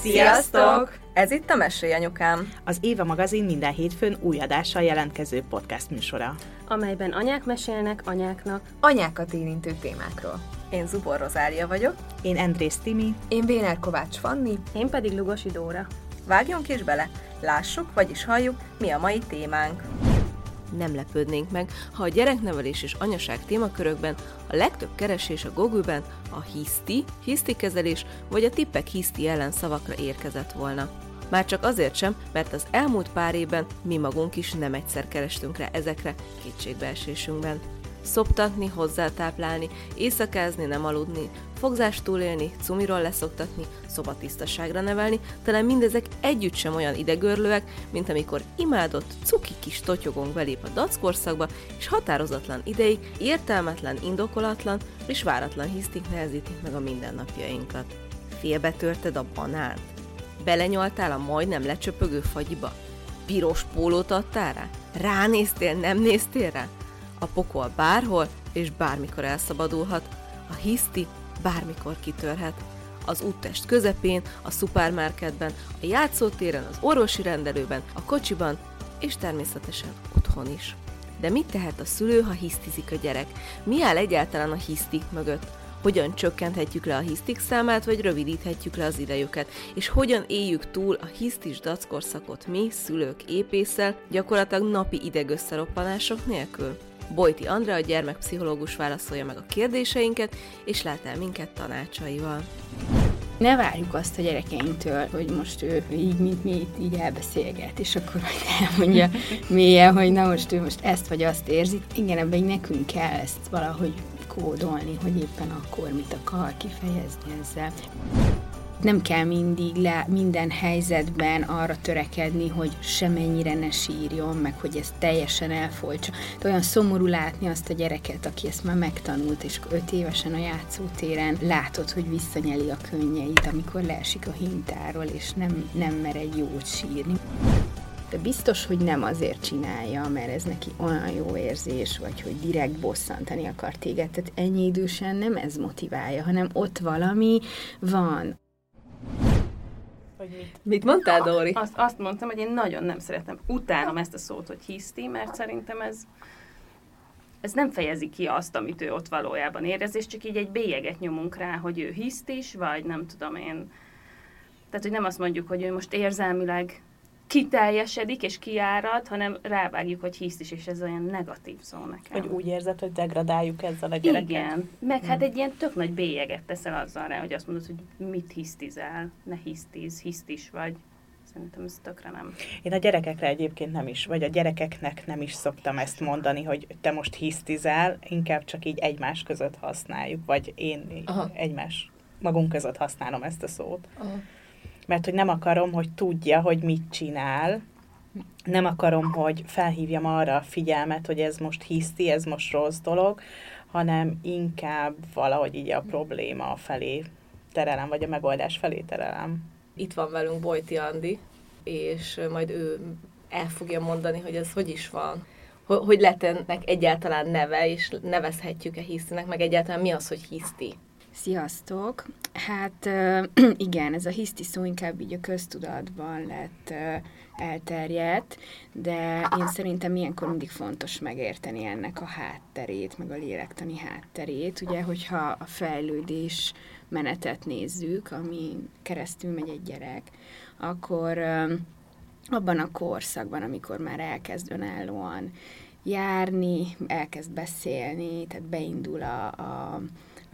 Sziasztok! Ez itt a Mesélj Anyukám. Az Éva magazin minden hétfőn új adással jelentkező podcast műsora. amelyben anyák mesélnek anyáknak. Anyákat érintő témákról. Én Zubor Rozália vagyok. Én Andrész Timi. Én Béner Kovács Fanni. Én pedig Lugosi Dóra. Vágjunk is bele! Lássuk, vagyis halljuk, mi a mai témánk. Nem lepődnénk meg, ha a gyereknevelés és anyaság témakörökben a legtöbb keresés a Google-ben a hiszti, hiszti kezelés vagy a tippek hiszti ellen szavakra érkezett volna. Már csak azért sem, mert az elmúlt pár évben mi magunk is nem egyszer kerestünk rá ezekre kétségbeesésünkben. Szoptatni, hozzátáplálni, éjszakázni, nem aludni, fogzást túlélni, cumiról leszoktatni, szobatisztaságra nevelni, talán mindezek együtt sem olyan idegörlőek, mint amikor imádott, cuki kis totyogónk belép a dackorszakba, és határozatlan ideig értelmetlen, indokolatlan és váratlan hisztik nehezítik meg a mindennapjainkat. Félbetörted a banánt? Belenyaltál a majdnem lecsöpögő fagyiba? Piros pólót adtál rá? Ránéztél, nem néztél rá? A pokol bárhol és bármikor elszabadulhat, a hiszti bármikor kitörhet. Az úttest közepén, a szupermarketben, a játszótéren, az orvosi rendelőben, a kocsiban, és természetesen otthon is. De mit tehet a szülő, ha hisztizik a gyerek? Mi áll egyáltalán a hisztik mögött? Hogyan csökkenthetjük le a hisztik számát, vagy rövidíthetjük le az idejüket? És hogyan éljük túl a hisztis dackorszakot mi, szülők épésszel, gyakorlatilag napi idegösszeroppanások nélkül? Bojti Andrea, a gyermekpszichológus válaszolja meg a kérdéseinket, és lát el minket tanácsaival. Ne várjuk azt a gyerekeinktől, hogy most ő így, mint mi így elbeszélget, és akkor majd elmondja mélyen, hogy na most ő most ezt vagy azt érzi. Igen, ebben nekünk kell ezt valahogy kódolni, hogy éppen akkor mit akar kifejezni ezzel nem kell mindig le minden helyzetben arra törekedni, hogy semennyire ne sírjon, meg hogy ez teljesen elfolytsa. De olyan szomorú látni azt a gyereket, aki ezt már megtanult, és öt évesen a játszótéren látod, hogy visszanyeli a könnyeit, amikor leesik a hintáról, és nem, nem mer egy jót sírni de biztos, hogy nem azért csinálja, mert ez neki olyan jó érzés, vagy hogy direkt bosszantani akar téged. Tehát ennyi idősen nem ez motiválja, hanem ott valami van. Hogy mit? Mit mondtál, Dóri? Azt, azt mondtam, hogy én nagyon nem szeretem. Utálom ezt a szót, hogy hiszti, mert szerintem ez ez nem fejezi ki azt, amit ő ott valójában érez, és csak így egy bélyeget nyomunk rá, hogy ő hiszt is, vagy nem tudom én. Tehát, hogy nem azt mondjuk, hogy ő most érzelmileg kiteljesedik és kiárad, hanem rávágjuk, hogy hisz is, és ez olyan negatív szó nekem. Hogy úgy érzed, hogy degradáljuk ezzel a gyereket? Igen, meg hát egy ilyen tök nagy bélyeget teszel azzal rá, hogy azt mondod, hogy mit hisztizel, ne hisztiz, hisztis vagy. Szerintem ez tökre nem. Én a gyerekekre egyébként nem is, vagy a gyerekeknek nem is szoktam ezt mondani, hogy te most hisztizel, inkább csak így egymás között használjuk, vagy én Aha. egymás magunk között használom ezt a szót. Aha mert hogy nem akarom, hogy tudja, hogy mit csinál, nem akarom, hogy felhívjam arra a figyelmet, hogy ez most hiszti, ez most rossz dolog, hanem inkább valahogy így a probléma felé terelem, vagy a megoldás felé terelem. Itt van velünk Bojti Andi, és majd ő el fogja mondani, hogy ez hogy is van. Hogy lett ennek egyáltalán neve, és nevezhetjük-e hisztinek, meg egyáltalán mi az, hogy hiszti? Sziasztok! Hát igen, ez a hiszti szó inkább így a köztudatban lett elterjedt, de én szerintem ilyenkor mindig fontos megérteni ennek a hátterét, meg a lélektani hátterét. Ugye, hogyha a fejlődés menetet nézzük, ami keresztül megy egy gyerek, akkor abban a korszakban, amikor már elkezd önállóan járni, elkezd beszélni, tehát beindul a, a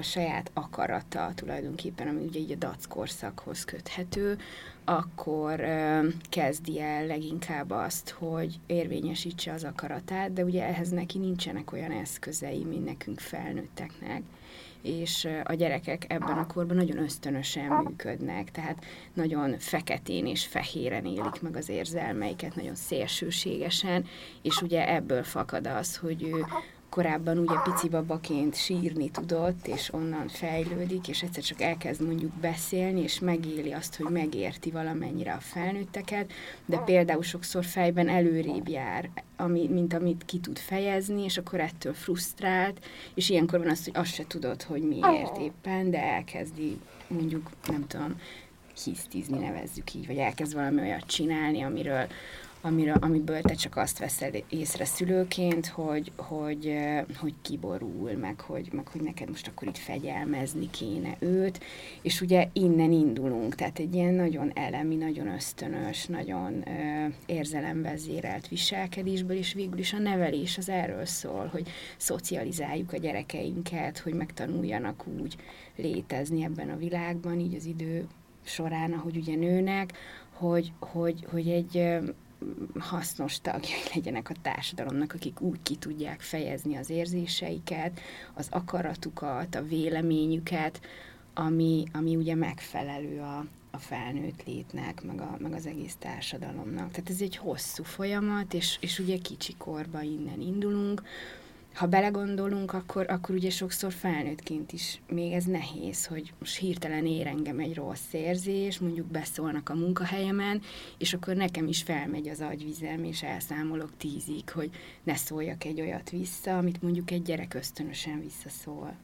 a saját akarata tulajdonképpen, ami ugye így a dac korszakhoz köthető, akkor ö, kezdi el leginkább azt, hogy érvényesítse az akaratát, de ugye ehhez neki nincsenek olyan eszközei, mint nekünk felnőtteknek és a gyerekek ebben a korban nagyon ösztönösen működnek, tehát nagyon feketén és fehéren élik meg az érzelmeiket, nagyon szélsőségesen, és ugye ebből fakad az, hogy ő korábban ugye pici babaként sírni tudott, és onnan fejlődik, és egyszer csak elkezd mondjuk beszélni, és megéli azt, hogy megérti valamennyire a felnőtteket, de például sokszor fejben előrébb jár, ami, mint amit ki tud fejezni, és akkor ettől frusztrált, és ilyenkor van az, hogy azt se tudod, hogy miért éppen, de elkezdi mondjuk, nem tudom, hisztizni, nevezzük így, vagy elkezd valami olyat csinálni, amiről amiről, amiből te csak azt veszel észre szülőként, hogy, hogy, hogy kiborul, meg hogy, meg hogy neked most akkor itt fegyelmezni kéne őt, és ugye innen indulunk, tehát egy ilyen nagyon elemi, nagyon ösztönös, nagyon ö, érzelemvezérelt viselkedésből, és végül is a nevelés az erről szól, hogy szocializáljuk a gyerekeinket, hogy megtanuljanak úgy létezni ebben a világban, így az idő során, ahogy ugye nőnek, hogy, hogy, hogy egy hasznos tagjai legyenek a társadalomnak, akik úgy ki tudják fejezni az érzéseiket, az akaratukat, a véleményüket, ami, ami ugye megfelelő a, a felnőtt létnek, meg, a, meg az egész társadalomnak. Tehát ez egy hosszú folyamat, és, és ugye kicsikorban innen indulunk, ha belegondolunk, akkor, akkor ugye sokszor felnőttként is még ez nehéz, hogy most hirtelen ér engem egy rossz érzés, mondjuk beszólnak a munkahelyemen, és akkor nekem is felmegy az agyvizem, és elszámolok tízig, hogy ne szóljak egy olyat vissza, amit mondjuk egy gyerek ösztönösen visszaszól.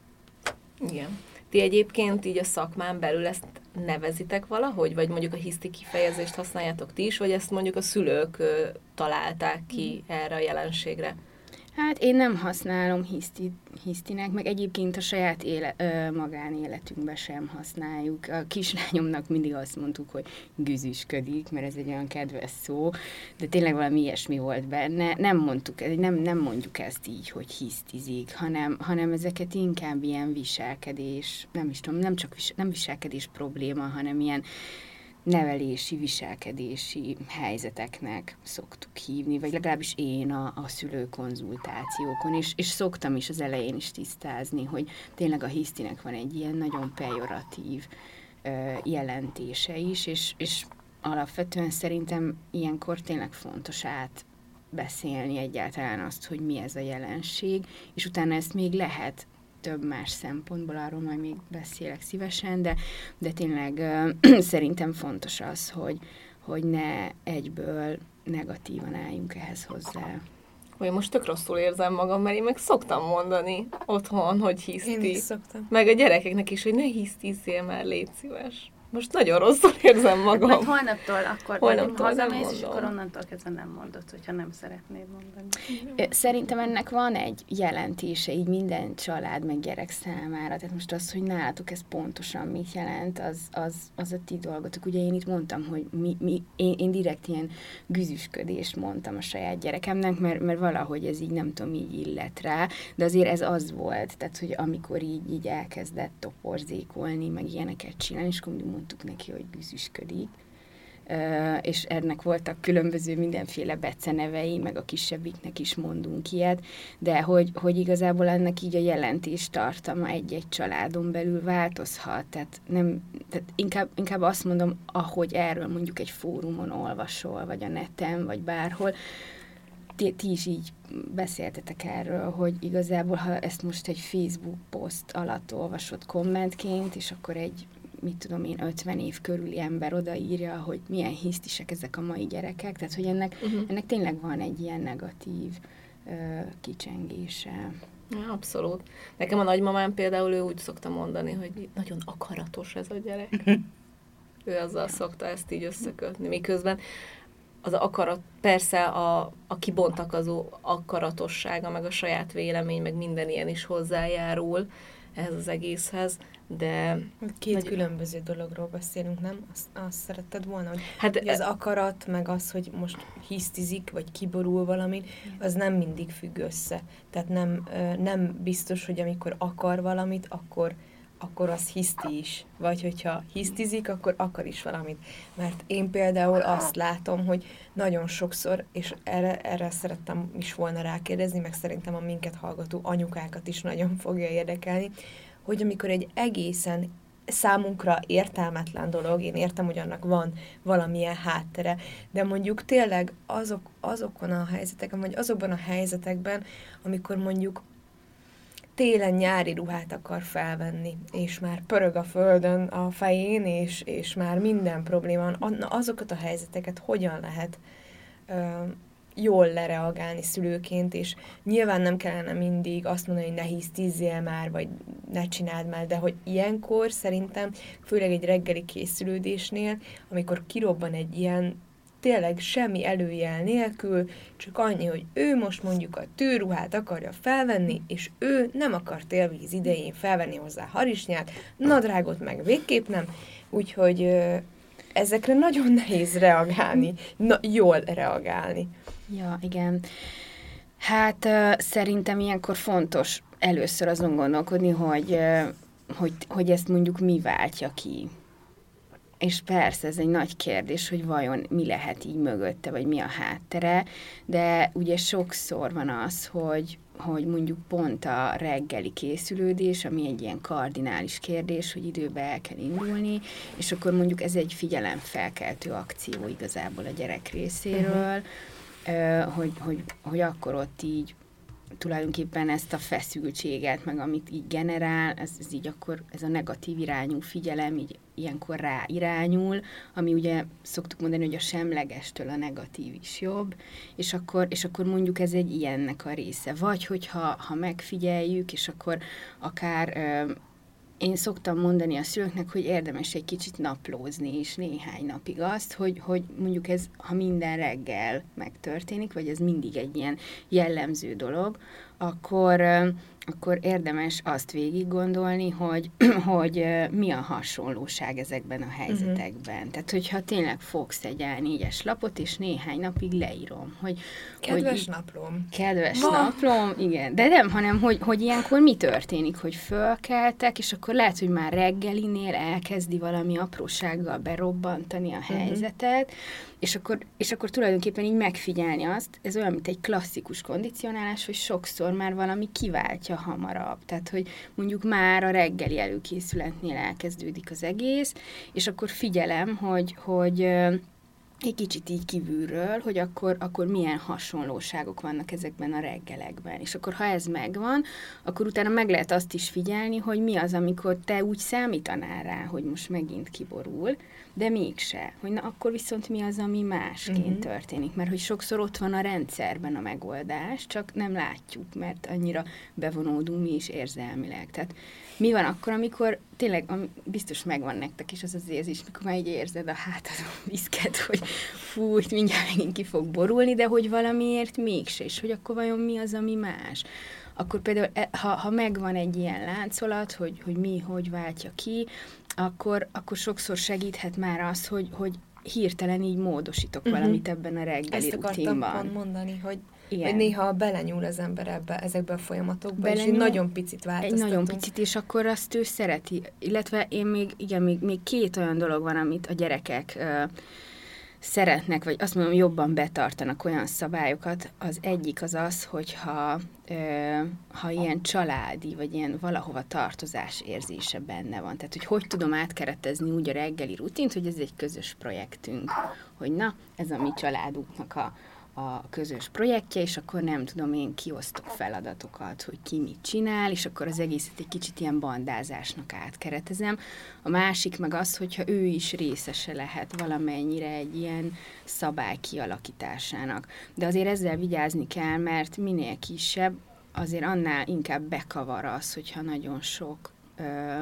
Igen. Ti egyébként így a szakmán belül ezt nevezitek valahogy, vagy mondjuk a hiszti kifejezést használjátok ti is, vagy ezt mondjuk a szülők találták ki erre a jelenségre? Hát én nem használom hiszti, hisztinek, meg egyébként a saját éle, ö, magánéletünkben sem használjuk. A kislányomnak mindig azt mondtuk, hogy güzüsködik, mert ez egy olyan kedves szó, de tényleg valami ilyesmi volt benne. Nem mondtuk, nem, nem mondjuk ezt így, hogy hisztizik, hanem, hanem ezeket inkább ilyen viselkedés, nem is tudom, nem csak vis, nem viselkedés probléma, hanem ilyen nevelési, viselkedési helyzeteknek szoktuk hívni, vagy legalábbis én a, a szülőkonzultációkon, és, és szoktam is az elején is tisztázni, hogy tényleg a hisztinek van egy ilyen nagyon pejoratív ö, jelentése is, és, és alapvetően szerintem ilyenkor tényleg fontos át beszélni egyáltalán azt, hogy mi ez a jelenség, és utána ezt még lehet több más szempontból, arról majd még beszélek szívesen, de, de tényleg szerintem fontos az, hogy, hogy ne egyből negatívan álljunk ehhez hozzá. Vagy most tök rosszul érzem magam, mert én meg szoktam mondani otthon, hogy hiszti. Én is szoktam. Meg a gyerekeknek is, hogy ne hisztizzél már, légy szíves. Most nagyon rosszul érzem magam. Majd holnaptól akkor holnaptól hazamész, és akkor onnantól kezdve nem mondod, hogyha nem szeretnéd mondani. Szerintem ennek van egy jelentése így minden család meg gyerek számára. Tehát most az, hogy nálatok ez pontosan mit jelent, az, az, az a ti dolgotok. Ugye én itt mondtam, hogy mi, mi, én, én direkt ilyen güzüsködést mondtam a saját gyerekemnek, mert, mert valahogy ez így nem tudom, így illet rá, de azért ez az volt, tehát hogy amikor így, így elkezdett toporzékolni, meg ilyeneket csinálni, és akkor mondtuk neki, hogy güzüsködik, és ennek voltak különböző mindenféle becenevei, meg a kisebbiknek is mondunk ilyet, de hogy, hogy igazából ennek így a jelentés tartama egy-egy családon belül változhat, tehát, nem, tehát inkább, inkább azt mondom, ahogy erről mondjuk egy fórumon olvasol, vagy a neten, vagy bárhol, ti, ti is így beszéltetek erről, hogy igazából, ha ezt most egy Facebook poszt alatt olvasod kommentként, és akkor egy mit tudom én, 50 év körüli ember odaírja, hogy milyen hisztisek ezek a mai gyerekek, tehát hogy ennek, uh-huh. ennek tényleg van egy ilyen negatív ö, kicsengése. Ja, abszolút. Nekem a nagymamám például ő úgy szokta mondani, hogy nagyon akaratos ez a gyerek. ő azzal szokta ezt így összekötni, miközben az akarat, persze a, a kibontakozó akaratossága, meg a saját vélemény, meg minden ilyen is hozzájárul ehhez az egészhez, de... Két nagy... különböző dologról beszélünk, nem? Azt, azt szeretted volna, hogy, hát, hogy az e- akarat, meg az, hogy most hisztizik, vagy kiborul valami, az nem mindig függ össze. Tehát nem, nem biztos, hogy amikor akar valamit, akkor akkor az hiszti is. Vagy hogyha hisztizik, akkor akar is valamit. Mert én például azt látom, hogy nagyon sokszor, és erre, erre szerettem is volna rákérdezni, meg szerintem a minket hallgató anyukákat is nagyon fogja érdekelni, hogy amikor egy egészen számunkra értelmetlen dolog, én értem, hogy annak van valamilyen háttere, de mondjuk tényleg azok, azokon a helyzeteken, vagy azokban a helyzetekben, amikor mondjuk télen nyári ruhát akar felvenni, és már pörög a földön a fején, és, és már minden probléma van, azokat a helyzeteket hogyan lehet ö, jól lereagálni szülőként, és nyilván nem kellene mindig azt mondani, hogy ne hisztizzél már, vagy ne csináld már, de hogy ilyenkor szerintem, főleg egy reggeli készülődésnél, amikor kirobban egy ilyen tényleg semmi előjel nélkül, csak annyi, hogy ő most mondjuk a tűruhát akarja felvenni, és ő nem akar télvíz idején felvenni hozzá harisnyát, nadrágot meg végképp nem, úgyhogy ezekre nagyon nehéz reagálni, na, jól reagálni. Ja, igen. Hát uh, szerintem ilyenkor fontos először azon gondolkodni, hogy, uh, hogy, hogy ezt mondjuk mi váltja ki. És persze ez egy nagy kérdés, hogy vajon mi lehet így mögötte, vagy mi a háttere, de ugye sokszor van az, hogy, hogy mondjuk pont a reggeli készülődés, ami egy ilyen kardinális kérdés, hogy időbe el kell indulni, és akkor mondjuk ez egy figyelemfelkeltő akció igazából a gyerek részéről, uh-huh. hogy, hogy, hogy akkor ott így tulajdonképpen ezt a feszültséget, meg amit így generál, ez, ez így akkor, ez a negatív irányú figyelem így ilyenkor rá irányul, ami ugye szoktuk mondani, hogy a semlegestől a negatív is jobb, és akkor, és akkor mondjuk ez egy ilyennek a része. Vagy hogyha ha megfigyeljük, és akkor akár én szoktam mondani a szülőknek, hogy érdemes egy kicsit naplózni is néhány napig azt, hogy, hogy mondjuk ez, ha minden reggel megtörténik, vagy ez mindig egy ilyen jellemző dolog, akkor, akkor érdemes azt végig gondolni, hogy, hogy mi a hasonlóság ezekben a helyzetekben. Uh-huh. Tehát, hogyha tényleg fogsz egy A4-es lapot, és néhány napig leírom, hogy... Kedves hogy, naplom. Kedves Ma. naplom, igen. De nem, hanem, hogy, hogy ilyenkor mi történik, hogy fölkeltek, és akkor lehet, hogy már reggelinél elkezdi valami aprósággal berobbantani a uh-huh. helyzetet, és akkor, és akkor tulajdonképpen így megfigyelni azt, ez olyan, mint egy klasszikus kondicionálás, hogy sokszor már valami kiváltja hamarabb. Tehát, hogy mondjuk már a reggeli előkészületnél elkezdődik az egész, és akkor figyelem, hogy, hogy egy kicsit így kívülről, hogy akkor, akkor milyen hasonlóságok vannak ezekben a reggelekben. És akkor, ha ez megvan, akkor utána meg lehet azt is figyelni, hogy mi az, amikor te úgy számítanál rá, hogy most megint kiborul, de mégse. Hogy na, akkor viszont mi az, ami másként uh-huh. történik. Mert hogy sokszor ott van a rendszerben a megoldás, csak nem látjuk, mert annyira bevonódunk mi is érzelmileg. Tehát mi van akkor, amikor tényleg ami biztos megvan nektek is az az érzés, mikor már így érzed a hátadon viszket, hogy fú, itt mindjárt megint ki fog borulni, de hogy valamiért mégse, és hogy akkor vajon mi az, ami más akkor például, e, ha, ha megvan egy ilyen láncolat, hogy, hogy mi, hogy váltja ki, akkor, akkor sokszor segíthet már az, hogy, hogy hirtelen így módosítok uh-huh. valamit ebben a reggeli Ezt rutinban. akartam mondani, hogy igen. Hogy néha belenyúl az ember ebbe, ezekbe a folyamatokba, belenyúl, és nagyon picit változtatunk. Egy nagyon picit, és akkor azt ő szereti. Illetve én még, igen, még, még két olyan dolog van, amit a gyerekek uh, szeretnek, vagy azt mondom, jobban betartanak olyan szabályokat. Az egyik az az, hogyha ö, ha ilyen családi, vagy ilyen valahova tartozás érzése benne van. Tehát, hogy hogy tudom átkeretezni úgy a reggeli rutint, hogy ez egy közös projektünk. Hogy na, ez a mi családunknak a, a közös projektje, és akkor nem tudom, én kiosztok feladatokat, hogy ki mit csinál, és akkor az egészet egy kicsit ilyen bandázásnak átkeretezem. A másik meg az, hogyha ő is részese lehet valamennyire egy ilyen szabály kialakításának. De azért ezzel vigyázni kell, mert minél kisebb, azért annál inkább bekavar az, hogyha nagyon sok ö,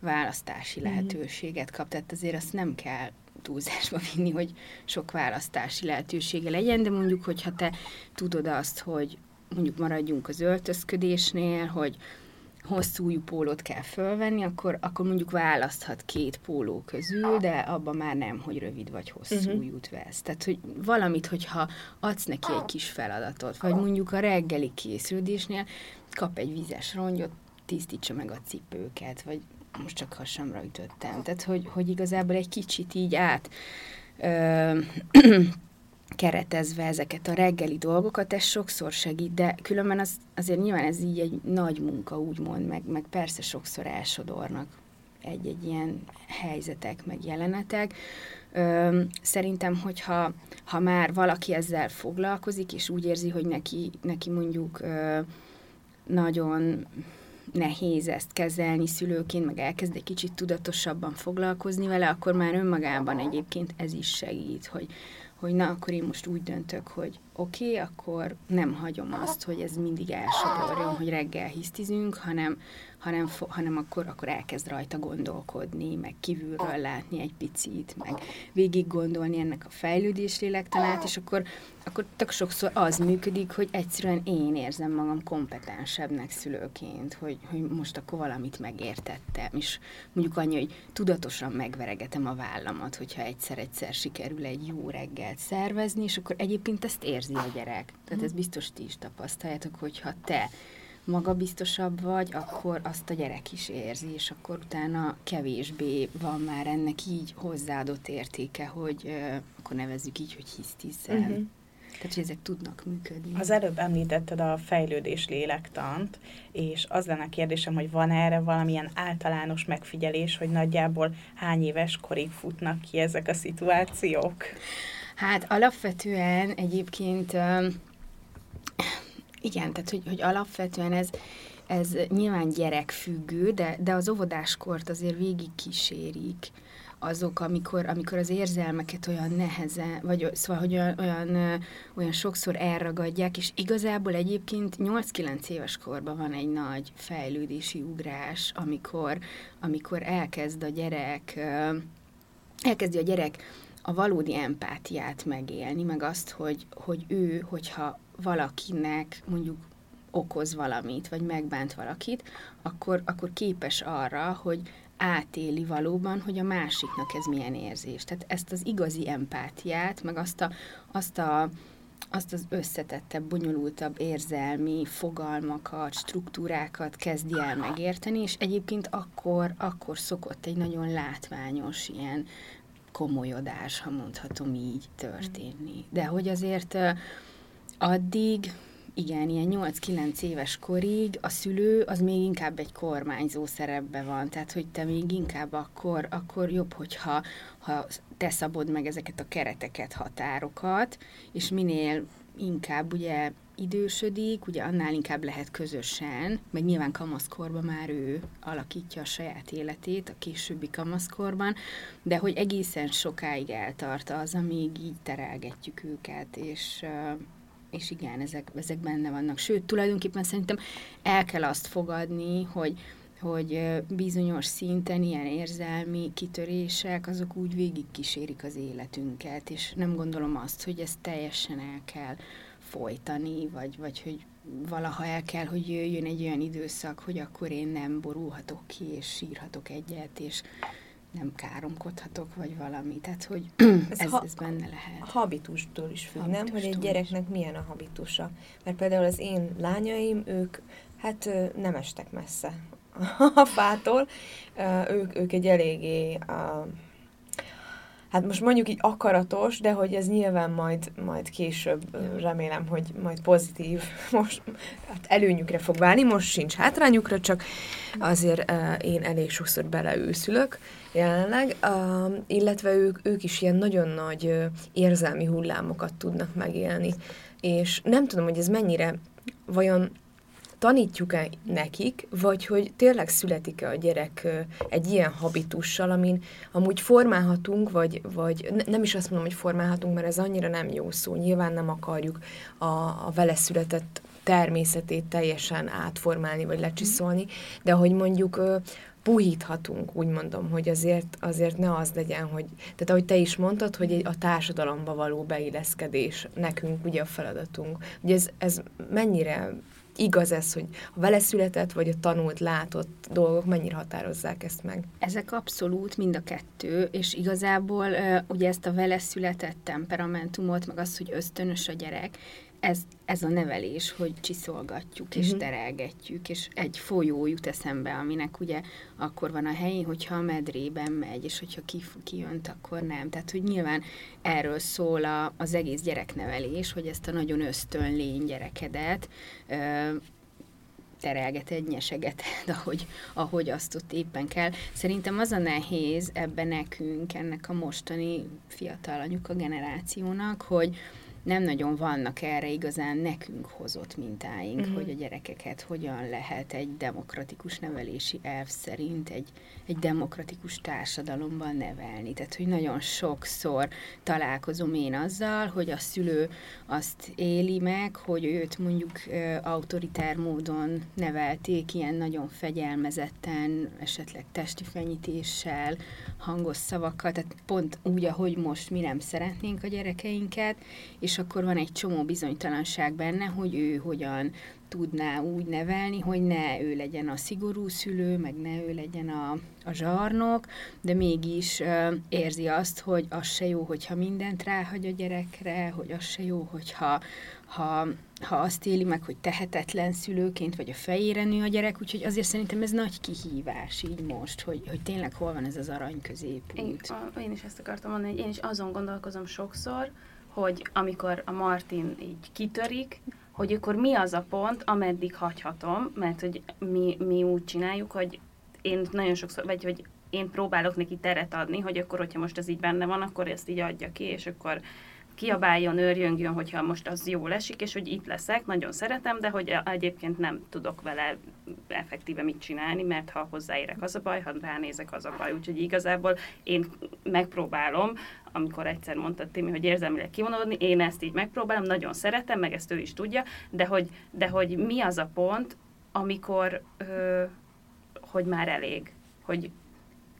választási mhm. lehetőséget kap. Tehát azért azt nem kell túlzásba vinni, hogy sok választási lehetősége legyen, de mondjuk, hogyha te tudod azt, hogy mondjuk maradjunk az öltözködésnél, hogy hosszú pólót kell fölvenni, akkor, akkor mondjuk választhat két póló közül, de abban már nem, hogy rövid vagy hosszú uh-huh. ujjút vesz. Tehát, hogy valamit, hogyha adsz neki egy kis feladatot, vagy mondjuk a reggeli készülésnél kap egy vizes rongyot, tisztítsa meg a cipőket, vagy most csak hasamra ütöttem. Tehát, hogy, hogy igazából egy kicsit így át ö, keretezve ezeket a reggeli dolgokat, ez sokszor segít, de különben az, azért nyilván ez így egy nagy munka, úgymond, meg, meg persze sokszor elsodornak egy-egy ilyen helyzetek, meg jelenetek. Ö, szerintem, hogyha ha már valaki ezzel foglalkozik, és úgy érzi, hogy neki, neki mondjuk ö, nagyon nehéz ezt kezelni szülőként, meg elkezd egy kicsit tudatosabban foglalkozni vele, akkor már önmagában egyébként ez is segít, hogy, hogy na, akkor én most úgy döntök, hogy oké, okay, akkor nem hagyom azt, hogy ez mindig elsodorjon, hogy reggel hisztizünk, hanem hanem, hanem akkor, akkor elkezd rajta gondolkodni, meg kívülről látni egy picit, meg végig gondolni ennek a fejlődés lélektanát, és akkor, akkor tök sokszor az működik, hogy egyszerűen én érzem magam kompetensebbnek szülőként, hogy, hogy most akkor valamit megértettem, és mondjuk annyi, hogy tudatosan megveregetem a vállamat, hogyha egyszer-egyszer sikerül egy jó reggelt szervezni, és akkor egyébként ezt érzi a gyerek. Tehát ez biztos ti is tapasztaljátok, hogyha te magabiztosabb vagy, akkor azt a gyerek is érzi, és akkor utána kevésbé van már ennek így hozzáadott értéke, hogy uh, akkor nevezzük így, hogy hisztiszen. Uh-huh. Tehát, hogy ezek tudnak működni. Az előbb említetted a fejlődés lélektant, és az lenne a kérdésem, hogy van erre valamilyen általános megfigyelés, hogy nagyjából hány éves korig futnak ki ezek a szituációk? Hát alapvetően egyébként igen, tehát hogy, hogy alapvetően ez, ez nyilván gyerekfüggő, de, de az óvodáskort azért végig kísérik azok, amikor, amikor az érzelmeket olyan nehezen, vagy szóval, hogy olyan, olyan, olyan sokszor elragadják, és igazából egyébként 8-9 éves korban van egy nagy fejlődési ugrás, amikor, amikor elkezd a gyerek, elkezdi a gyerek a valódi empátiát megélni, meg azt, hogy, hogy ő, hogyha valakinek mondjuk okoz valamit, vagy megbánt valakit, akkor, akkor képes arra, hogy átéli valóban, hogy a másiknak ez milyen érzés. Tehát ezt az igazi empátiát, meg azt, a, azt, a, azt az összetettebb, bonyolultabb érzelmi fogalmakat, struktúrákat kezdi el megérteni, és egyébként akkor, akkor szokott egy nagyon látványos ilyen komolyodás, ha mondhatom így, történni. De hogy azért addig, igen, ilyen 8-9 éves korig a szülő az még inkább egy kormányzó szerepbe van, tehát hogy te még inkább akkor, akkor jobb, hogyha ha te szabod meg ezeket a kereteket, határokat, és minél inkább ugye idősödik, ugye annál inkább lehet közösen, meg nyilván kamaszkorban már ő alakítja a saját életét, a későbbi kamaszkorban, de hogy egészen sokáig eltart az, amíg így terelgetjük őket, és, és igen, ezek, ezek benne vannak. Sőt, tulajdonképpen szerintem el kell azt fogadni, hogy, hogy bizonyos szinten ilyen érzelmi kitörések, azok úgy végigkísérik az életünket, és nem gondolom azt, hogy ezt teljesen el kell folytani, vagy, vagy hogy valaha el kell, hogy jöjjön egy olyan időszak, hogy akkor én nem borulhatok ki, és sírhatok egyet, és nem káromkodhatok, vagy valami. Tehát, hogy ez, ez, ha, ez benne lehet. Habitustól is függ, nem? Hogy egy gyereknek milyen a habitusa. Mert például az én lányaim, ők hát nem estek messze a fától. Ők, ők egy eléggé hát most mondjuk így akaratos, de hogy ez nyilván majd, majd később remélem, hogy majd pozitív, most hát előnyükre fog válni, most sincs hátrányukra, csak azért uh, én elég sokszor beleőszülök jelenleg, uh, illetve ők, ők is ilyen nagyon nagy uh, érzelmi hullámokat tudnak megélni, és nem tudom, hogy ez mennyire vajon tanítjuk-e nekik, vagy hogy tényleg születik-e a gyerek egy ilyen habitussal, amin amúgy formálhatunk, vagy, vagy nem is azt mondom, hogy formálhatunk, mert ez annyira nem jó szó. Nyilván nem akarjuk a, a vele született természetét teljesen átformálni, vagy lecsiszolni, de hogy mondjuk puhíthatunk, úgy mondom, hogy azért, azért ne az legyen, hogy, tehát ahogy te is mondtad, hogy a társadalomba való beilleszkedés nekünk ugye a feladatunk. Ugye ez, ez mennyire igaz ez, hogy a vele született, vagy a tanult, látott dolgok mennyire határozzák ezt meg? Ezek abszolút mind a kettő, és igazából ugye ezt a vele született temperamentumot, meg az, hogy ösztönös a gyerek, ez, ez a nevelés, hogy csiszolgatjuk uh-huh. és mhm. terelgetjük, és egy folyó jut eszembe, aminek ugye akkor van a helyén, hogyha a medrében megy, és hogyha ki, kijönt, akkor nem. Tehát, hogy nyilván erről szól a, az egész gyereknevelés, hogy ezt a nagyon ösztön lény gyerekedet ö, terelgeted, nyesegeted, ahogy, ahogy azt ott éppen kell. Szerintem az a nehéz ebben nekünk, ennek a mostani fiatal anyuka generációnak, hogy, nem nagyon vannak erre igazán nekünk hozott mintáink, uh-huh. hogy a gyerekeket hogyan lehet egy demokratikus nevelési elv szerint egy, egy demokratikus társadalomban nevelni. Tehát, hogy nagyon sokszor találkozom én azzal, hogy a szülő azt éli meg, hogy őt mondjuk autoritár módon nevelték, ilyen nagyon fegyelmezetten, esetleg testi fenyítéssel, hangos szavakkal, tehát pont úgy, ahogy most mi nem szeretnénk a gyerekeinket, és akkor van egy csomó bizonytalanság benne, hogy ő hogyan tudná úgy nevelni, hogy ne ő legyen a szigorú szülő, meg ne ő legyen a, a zsarnok, de mégis uh, érzi azt, hogy az se jó, hogyha mindent ráhagy a gyerekre, hogy az se jó, hogyha ha, ha azt éli meg, hogy tehetetlen szülőként, vagy a fejére nő a gyerek, úgyhogy azért szerintem ez nagy kihívás így most, hogy, hogy tényleg hol van ez az arany középút. Én, én is ezt akartam mondani, hogy én is azon gondolkozom sokszor, hogy amikor a Martin így kitörik, hogy akkor mi az a pont, ameddig hagyhatom, mert hogy mi, mi úgy csináljuk, hogy én nagyon sokszor, vagy hogy én próbálok neki teret adni, hogy akkor, hogyha most ez így benne van, akkor ezt így adja ki, és akkor kiabáljon, őrjöngjön, hogyha most az jól esik, és hogy itt leszek, nagyon szeretem, de hogy egyébként nem tudok vele effektíve mit csinálni, mert ha hozzáérek az a baj, ha ránézek az a baj. Úgyhogy igazából én megpróbálom, amikor egyszer mondta Timi, hogy érzelmileg kivonódni, én ezt így megpróbálom, nagyon szeretem, meg ezt ő is tudja, de hogy, de hogy mi az a pont, amikor, ö, hogy már elég, hogy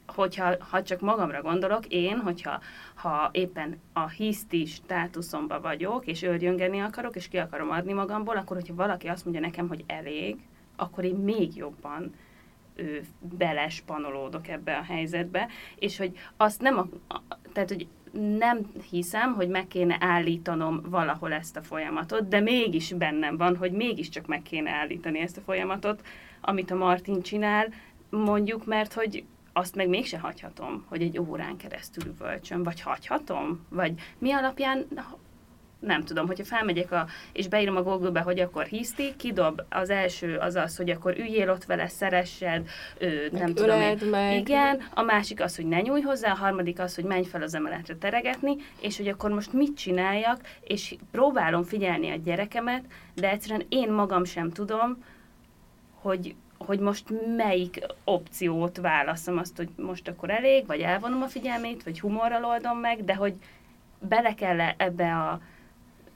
hogyha ha csak magamra gondolok, én, hogyha ha éppen a hiszti státuszomban vagyok, és őrjöngeni akarok, és ki akarom adni magamból, akkor hogyha valaki azt mondja nekem, hogy elég, akkor én még jobban belespanolódok ebbe a helyzetbe, és hogy azt nem, a, a, tehát hogy nem hiszem, hogy meg kéne állítanom valahol ezt a folyamatot, de mégis bennem van, hogy mégiscsak meg kéne állítani ezt a folyamatot, amit a Martin csinál, mondjuk, mert hogy azt meg mégse hagyhatom, hogy egy órán keresztül üvölcsön, vagy hagyhatom? Vagy mi alapján nem tudom, hogyha felmegyek a, és beírom a Google-be, hogy akkor hiszti, kidob, az első az az, hogy akkor üljél ott vele, szeressed, ő, nem tudom én. Meg. Igen, a másik az, hogy ne nyújj hozzá, a harmadik az, hogy menj fel az emeletre teregetni, és hogy akkor most mit csináljak, és próbálom figyelni a gyerekemet, de egyszerűen én magam sem tudom, hogy hogy most melyik opciót válaszom, azt, hogy most akkor elég, vagy elvonom a figyelmét, vagy humorral oldom meg, de hogy bele kell ebbe a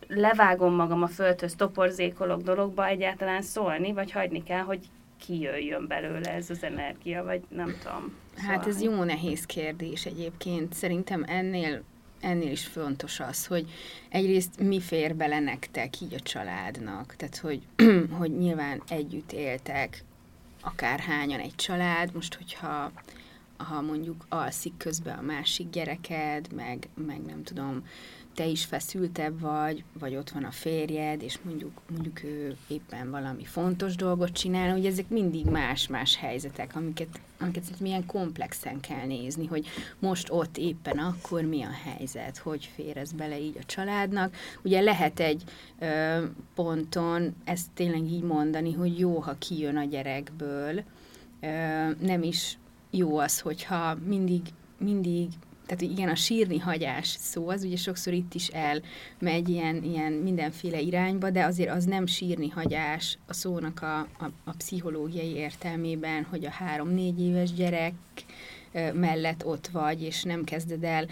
levágom magam a földhöz, toporzékolok dologba egyáltalán szólni, vagy hagyni kell, hogy kijöjjön belőle ez az energia, vagy nem tudom. Szóval. Hát ez jó nehéz kérdés egyébként. Szerintem ennél ennél is fontos az, hogy egyrészt mi fér bele nektek így a családnak, tehát hogy, hogy nyilván együtt éltek, akárhányan egy család, most hogyha ha mondjuk alszik közben a másik gyereked, meg, meg nem tudom, te is feszültebb vagy, vagy ott van a férjed, és mondjuk, mondjuk ő éppen valami fontos dolgot csinál, hogy ezek mindig más-más helyzetek, amiket, amiket milyen komplexen kell nézni, hogy most ott éppen akkor mi a helyzet, hogy fér ez bele így a családnak. Ugye lehet egy ö, ponton ezt tényleg így mondani, hogy jó, ha kijön a gyerekből, ö, nem is jó az, hogyha mindig mindig tehát igen, a sírni hagyás szó, az ugye sokszor itt is elmegy ilyen, ilyen mindenféle irányba, de azért az nem sírni hagyás a szónak a, a, a pszichológiai értelmében, hogy a három-négy éves gyerek mellett ott vagy, és nem kezded el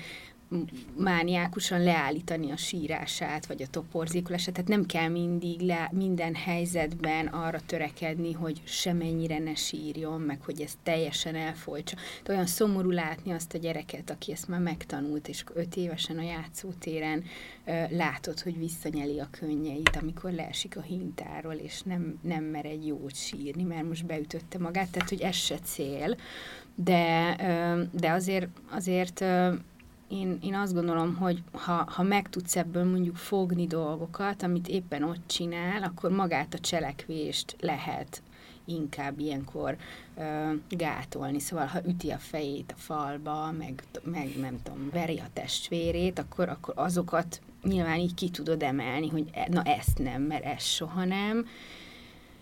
mániákusan leállítani a sírását, vagy a toporzékolását, tehát nem kell mindig le, minden helyzetben arra törekedni, hogy semennyire ne sírjon, meg hogy ez teljesen elfolytsa. Tehát olyan szomorú látni azt a gyereket, aki ezt már megtanult, és öt évesen a játszótéren látod, hogy visszanyeli a könnyeit, amikor leesik a hintáról, és nem, nem mer egy jót sírni, mert most beütötte magát, tehát hogy ez se cél, de, de azért, azért én, én azt gondolom, hogy ha, ha meg tudsz ebből mondjuk fogni dolgokat, amit éppen ott csinál, akkor magát a cselekvést lehet inkább ilyenkor ö, gátolni. Szóval, ha üti a fejét a falba, meg, meg nem tudom, veri a testvérét, akkor, akkor azokat nyilván így ki tudod emelni, hogy e, na ezt nem, mert ez soha nem.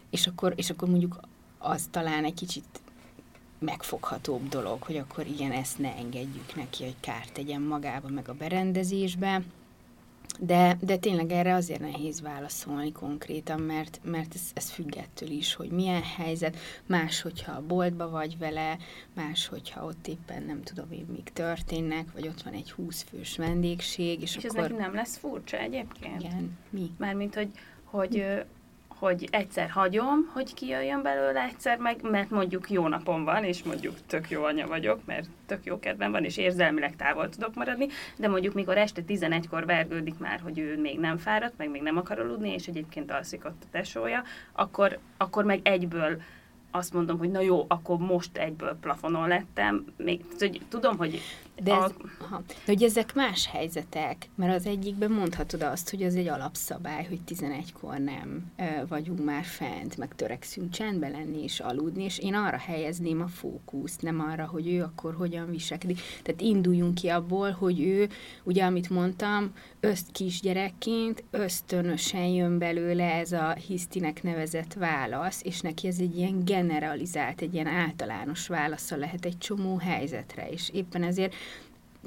És akkor, és akkor mondjuk az talán egy kicsit megfoghatóbb dolog, hogy akkor igen, ezt ne engedjük neki, hogy kárt tegyen magába, meg a berendezésbe. de, de tényleg erre azért nehéz válaszolni konkrétan, mert, mert ez, ez függ ettől is, hogy milyen helyzet, más, hogyha a boltba vagy vele, más, hogyha ott éppen nem tudom én, mik történnek, vagy ott van egy 20 fős vendégség, és, és akkor... ez neki nem lesz furcsa egyébként? Igen, mi? Mármint, hogy, hogy hogy egyszer hagyom, hogy kijöjjön belőle, egyszer meg, mert mondjuk jó napom van, és mondjuk tök jó anya vagyok, mert tök jó kedvem van, és érzelmileg távol tudok maradni, de mondjuk mikor este 11-kor vergődik már, hogy ő még nem fáradt, meg még nem akar aludni, és egyébként alszik ott a tesója, akkor, akkor meg egyből azt mondom, hogy na jó, akkor most egyből plafonon lettem. Még, tudom, hogy... De, ez, a... aha, de hogy ezek más helyzetek, mert az egyikben mondhatod azt, hogy az egy alapszabály, hogy 11-kor nem ö, vagyunk már fent, meg törekszünk csendben lenni és aludni, és én arra helyezném a fókuszt, nem arra, hogy ő akkor hogyan viselkedik. Tehát induljunk ki abból, hogy ő, ugye amit mondtam, öszt kisgyerekként ösztönösen jön belőle ez a hisztinek nevezett válasz, és neki ez egy ilyen generalizált, egy ilyen általános válasza lehet egy csomó helyzetre, és éppen ezért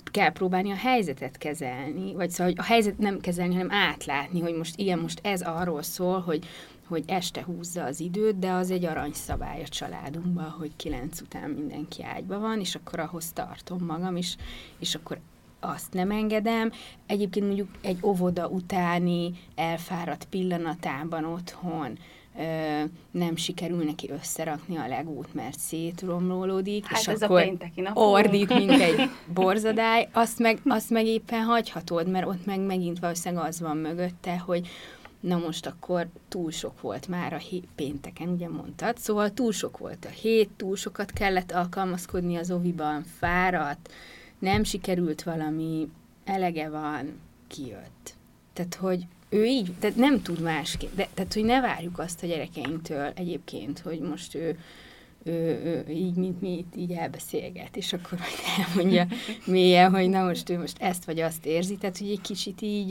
kell próbálni a helyzetet kezelni, vagy szóval hogy a helyzet nem kezelni, hanem átlátni, hogy most igen, most ez arról szól, hogy hogy este húzza az időt, de az egy aranyszabály a családunkban, hogy kilenc után mindenki ágyba van, és akkor ahhoz tartom magam is, és akkor azt nem engedem. Egyébként mondjuk egy óvoda utáni elfáradt pillanatában otthon nem sikerül neki összerakni a legót, mert szétromlódik, hát és ez akkor a pénteki ordít, mint egy borzadály, azt meg, azt meg éppen hagyhatod, mert ott meg megint valószínűleg az van mögötte, hogy na most akkor túl sok volt már a hét, pénteken, ugye mondtad, szóval túl sok volt a hét, túl sokat kellett alkalmazkodni az oviban, fáradt, nem sikerült valami, elege van, kijött. Tehát, hogy ő így, tehát nem tud másképp, de, tehát, hogy ne várjuk azt a gyerekeinktől egyébként, hogy most ő, ő, ő így, mint mi itt így elbeszélget, és akkor majd elmondja mélyen, hogy na most ő most ezt vagy azt érzi, tehát hogy egy kicsit így,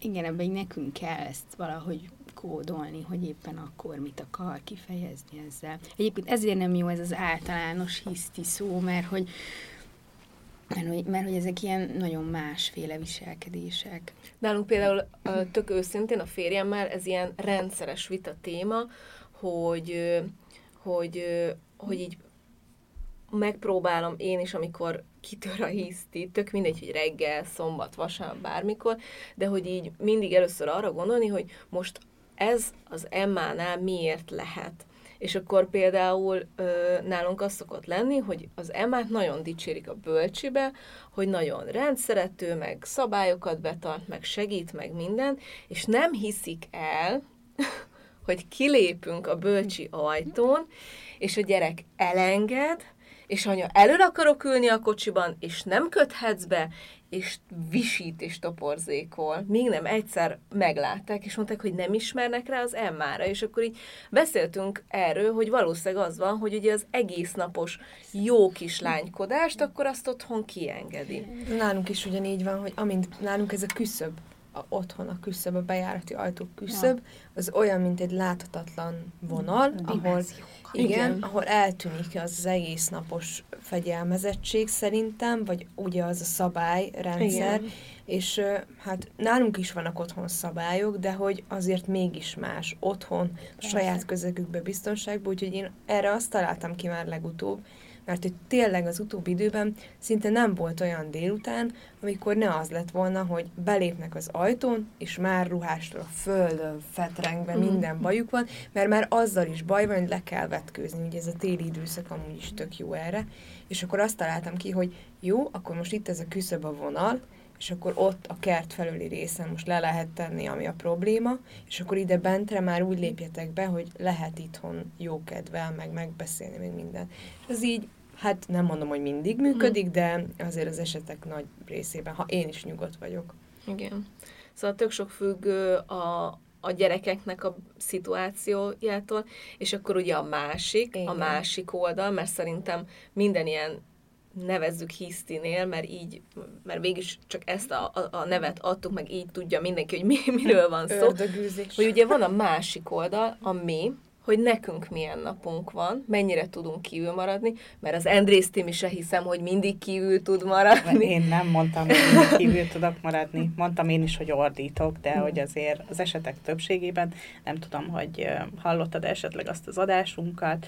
igen, ebben nekünk kell ezt valahogy kódolni, hogy éppen akkor mit akar kifejezni ezzel. Egyébként ezért nem jó ez az általános hiszti szó, mert hogy mert hogy, mert hogy ezek ilyen nagyon másféle viselkedések. Nálunk például tök őszintén a férjemmel ez ilyen rendszeres vita téma, hogy, hogy, hogy így megpróbálom én is, amikor kitör a hiszti, tök mindegy, hogy reggel, szombat, vasárnap, bármikor, de hogy így mindig először arra gondolni, hogy most ez az Emmánál miért lehet és akkor például ö, nálunk az szokott lenni, hogy az emát nagyon dicsérik a bölcsibe, hogy nagyon rendszerető, meg szabályokat betart, meg segít, meg minden, és nem hiszik el, hogy kilépünk a bölcsi ajtón, és a gyerek elenged, és anya, elől akarok ülni a kocsiban, és nem köthetsz be, és visít és toporzékol. Még nem egyszer meglátták, és mondták, hogy nem ismernek rá az Emmára, és akkor így beszéltünk erről, hogy valószínűleg az van, hogy ugye az egész napos jó kis lánykodást, akkor azt otthon kiengedi. Nálunk is ugyanígy van, hogy amint nálunk ez a küszöb, a, otthon a küszöb, a bejárati ajtó küszöb, ja. az olyan, mint egy láthatatlan vonal, ahol, igen, igen, ahol eltűnik az, az egész napos fegyelmezettség szerintem, vagy ugye az a szabályrendszer, igen. és hát nálunk is vannak otthon szabályok, de hogy azért mégis más otthon, a saját közegükbe, biztonságban, úgyhogy én erre azt találtam ki már legutóbb, mert hogy tényleg az utóbbi időben szinte nem volt olyan délután, amikor ne az lett volna, hogy belépnek az ajtón, és már ruhástól a földön, fetrengve mm. minden bajuk van, mert már azzal is baj van, hogy le kell vetkőzni, ugye ez a téli időszak amúgy is tök jó erre, és akkor azt találtam ki, hogy jó, akkor most itt ez a küszöb a vonal, és akkor ott a kert felüli részen most le lehet tenni, ami a probléma, és akkor ide bentre már úgy lépjetek be, hogy lehet itthon jó kedvel, meg megbeszélni, meg minden. És ez így Hát nem mondom, hogy mindig működik, de azért az esetek nagy részében, ha én is nyugodt vagyok. Igen. Szóval tök sok függ a, a gyerekeknek a szituációjától, és akkor ugye a másik, Igen. a másik oldal, mert szerintem minden ilyen nevezzük hisztinél, mert így, mert végig csak ezt a, a, a nevet adtuk, meg így tudja mindenki, hogy mi, miről van szó. Ördögűzés. Hogy ugye van a másik oldal, a mi, hogy nekünk milyen napunk van, mennyire tudunk kívül maradni, mert az Andrész Timi se hiszem, hogy mindig kívül tud maradni. Én nem mondtam, hogy kívül tudok maradni. Mondtam én is, hogy ordítok, de hogy azért az esetek többségében, nem tudom, hogy hallottad esetleg azt az adásunkat,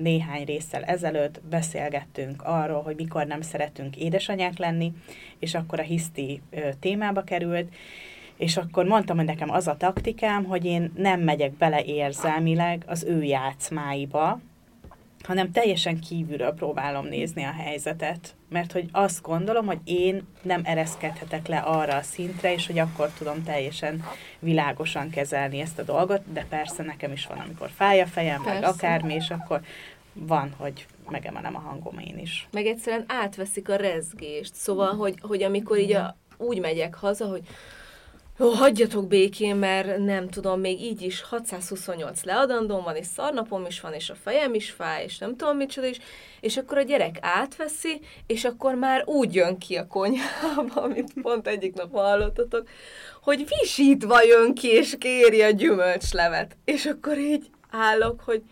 néhány résszel ezelőtt beszélgettünk arról, hogy mikor nem szeretünk édesanyák lenni, és akkor a hiszti témába került, és akkor mondtam, hogy nekem az a taktikám, hogy én nem megyek bele érzelmileg az ő játszmáiba, hanem teljesen kívülről próbálom nézni a helyzetet. Mert hogy azt gondolom, hogy én nem ereszkedhetek le arra a szintre, és hogy akkor tudom teljesen világosan kezelni ezt a dolgot, de persze nekem is van, amikor fáj a fejem, persze. meg akármi, és akkor van, hogy megemelem a hangom én is. Meg egyszerűen átveszik a rezgést. Szóval, hogy, hogy amikor így a, úgy megyek haza, hogy Ó, hagyjatok békén, mert nem tudom, még így is 628 leadandóm van, és szarnapom is van, és a fejem is fáj, és nem tudom micsoda is, és akkor a gyerek átveszi, és akkor már úgy jön ki a konyhába, amit pont egyik nap hallottatok, hogy visítva jön ki, és kéri a gyümölcslevet. És akkor így állok, hogy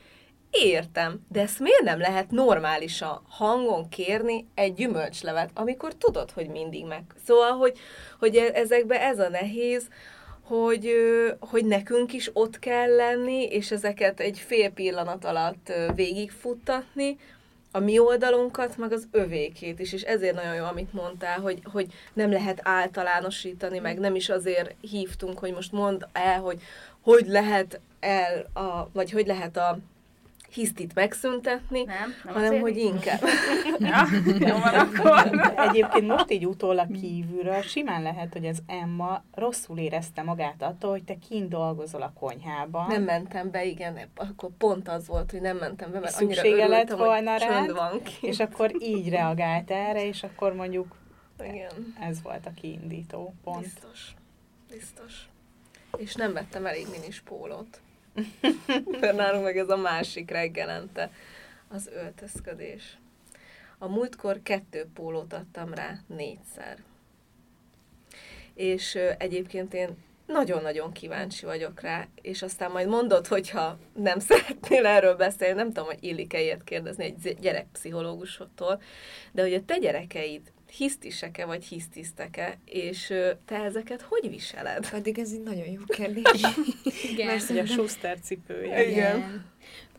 Értem, de ezt miért nem lehet normális a hangon kérni egy gyümölcslevet, amikor tudod, hogy mindig meg. Szóval, hogy, hogy e- ezekbe ez a nehéz, hogy, hogy nekünk is ott kell lenni, és ezeket egy fél pillanat alatt végigfuttatni, a mi oldalunkat, meg az övékét is, és ezért nagyon jó, amit mondtál, hogy, hogy nem lehet általánosítani, meg nem is azért hívtunk, hogy most mondd el, hogy hogy lehet el, a, vagy hogy lehet a hisztit megszüntetni, nem, nem hanem hogy inkább. ja, jó van akkor. Egyébként most így utólag kívülről simán lehet, hogy az Emma rosszul érezte magát attól, hogy te kint dolgozol a konyhában. Nem mentem be, igen, akkor pont az volt, hogy nem mentem be, mert annyira örültem, lett volna rád, van ki. és akkor így reagált erre, és akkor mondjuk igen. ez volt a kiindító pont. Biztos. Biztos. És nem vettem elég minis pólót. Mert nálunk meg ez a másik reggelente, az öltözködés. A múltkor kettő pólót adtam rá négyszer. És egyébként én nagyon-nagyon kíváncsi vagyok rá, és aztán majd mondod, hogyha nem szeretnél erről beszélni, nem tudom, hogy illik-e ilyet kérdezni egy gyerekpszichológusotól, de hogy a te gyerekeid hisztisek-e vagy hisztisztek-e, és te ezeket hogy viseled? Pedig ez egy nagyon jó kérdés. igen. Mert hogy a Schuster cipője. Igen. igen.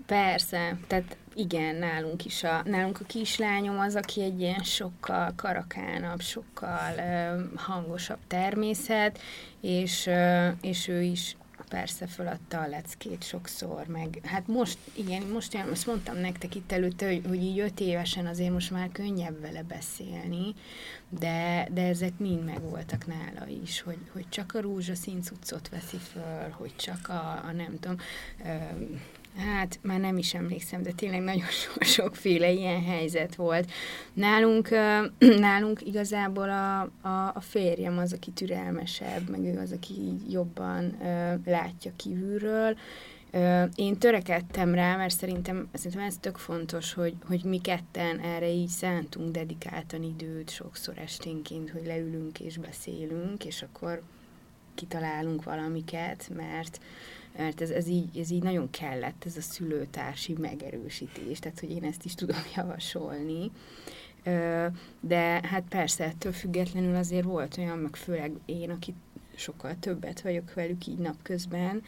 Persze, tehát igen, nálunk is a, nálunk a kislányom az, aki egy ilyen sokkal karakánabb, sokkal uh, hangosabb természet, és, uh, és ő is persze föladta a leckét sokszor, meg hát most, igen, most olyan, most mondtam nektek itt előtte, hogy, hogy így öt évesen azért most már könnyebb vele beszélni, de, de ezek mind megvoltak nála is, hogy, hogy csak a rózsaszín cuccot veszi föl, hogy csak a, a nem tudom, hát már nem is emlékszem, de tényleg nagyon so, sokféle ilyen helyzet volt. Nálunk, nálunk igazából a, a, a férjem az, aki türelmesebb, meg ő az, aki jobban látja kívülről, én törekedtem rá, mert szerintem, szerintem ez tök fontos, hogy, hogy mi ketten erre így szántunk dedikáltan időt sokszor esténként, hogy leülünk és beszélünk, és akkor kitalálunk valamiket, mert mert ez, ez, így, ez így nagyon kellett, ez a szülőtársi megerősítés, tehát hogy én ezt is tudom javasolni. De hát persze, ettől függetlenül azért volt olyan, meg főleg én, aki sokkal többet vagyok velük így napközben,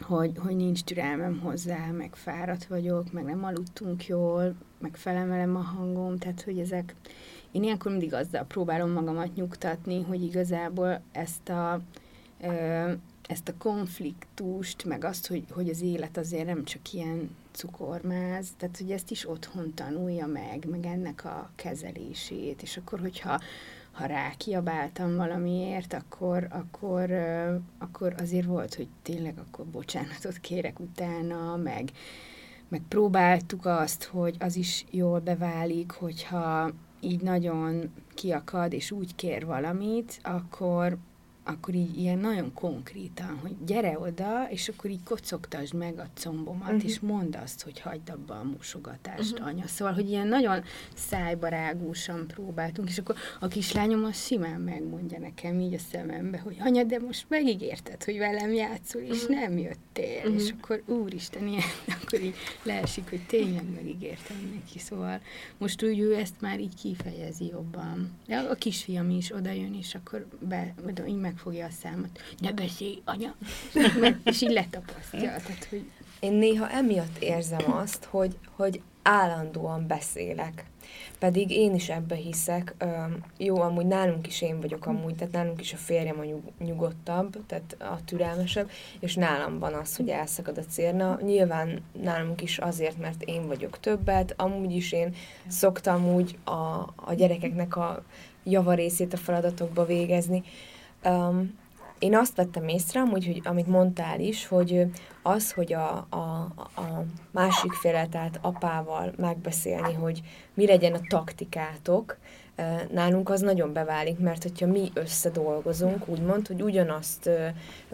hogy, hogy nincs türelmem hozzá, meg fáradt vagyok, meg nem aludtunk jól, meg felemelem a hangom, tehát hogy ezek, én ilyenkor mindig azzal próbálom magamat nyugtatni, hogy igazából ezt a, ezt a konfliktust, meg azt, hogy, hogy az élet azért nem csak ilyen cukormáz, tehát hogy ezt is otthon tanulja meg, meg ennek a kezelését, és akkor, hogyha ha rákiabáltam valamiért, akkor, akkor, akkor azért volt, hogy tényleg akkor bocsánatot kérek utána, meg, meg próbáltuk azt, hogy az is jól beválik, hogyha így nagyon kiakad, és úgy kér valamit, akkor, akkor így ilyen nagyon konkrétan, hogy gyere oda, és akkor így kocogtasd meg a combomat, uh-huh. és mondd azt, hogy hagyd abba a mosogatást, uh-huh. anya. Szóval, hogy ilyen nagyon szájbarágúsan próbáltunk, és akkor a kislányom az simán megmondja nekem így a szemembe, hogy anya, de most megígérted, hogy velem játszol, és uh-huh. nem jöttél. Uh-huh. És akkor úristen, ilyen, akkor így leesik, hogy tényleg megígértem neki. Szóval most úgy ő ezt már így kifejezi jobban. De a kisfiam is oda jön, és akkor be, így megfogja a számot. Ne beszélj, anya! és így letapasztja. Tehát, hogy... Én néha emiatt érzem azt, hogy, hogy állandóan beszélek. Pedig én is ebbe hiszek. Jó, amúgy nálunk is én vagyok amúgy, tehát nálunk is a férjem a nyug, nyugodtabb, tehát a türelmesebb, és nálam van az, hogy elszakad a cérna. Nyilván nálunk is azért, mert én vagyok többet, amúgy is én szoktam úgy a, a gyerekeknek a javarészét a feladatokba végezni. Um, én azt vettem észre, amúgy, hogy amit mondtál is, hogy az, hogy a, a, a másik féle, tehát apával megbeszélni, hogy mi legyen a taktikátok, nálunk az nagyon beválik, mert hogyha mi összedolgozunk, úgymond, hogy ugyanazt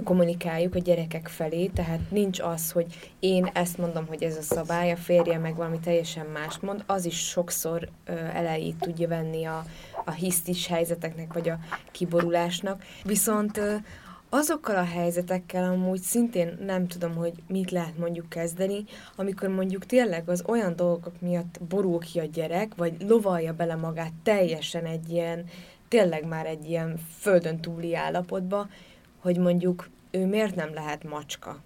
kommunikáljuk a gyerekek felé, tehát nincs az, hogy én ezt mondom, hogy ez a szabály, a férje meg valami teljesen más mond, az is sokszor elejét tudja venni a, a hisztis helyzeteknek, vagy a kiborulásnak. Viszont azokkal a helyzetekkel amúgy szintén nem tudom, hogy mit lehet mondjuk kezdeni, amikor mondjuk tényleg az olyan dolgok miatt borul ki a gyerek, vagy lovalja bele magát teljesen egy ilyen, tényleg már egy ilyen földön túli állapotba, hogy mondjuk ő miért nem lehet macska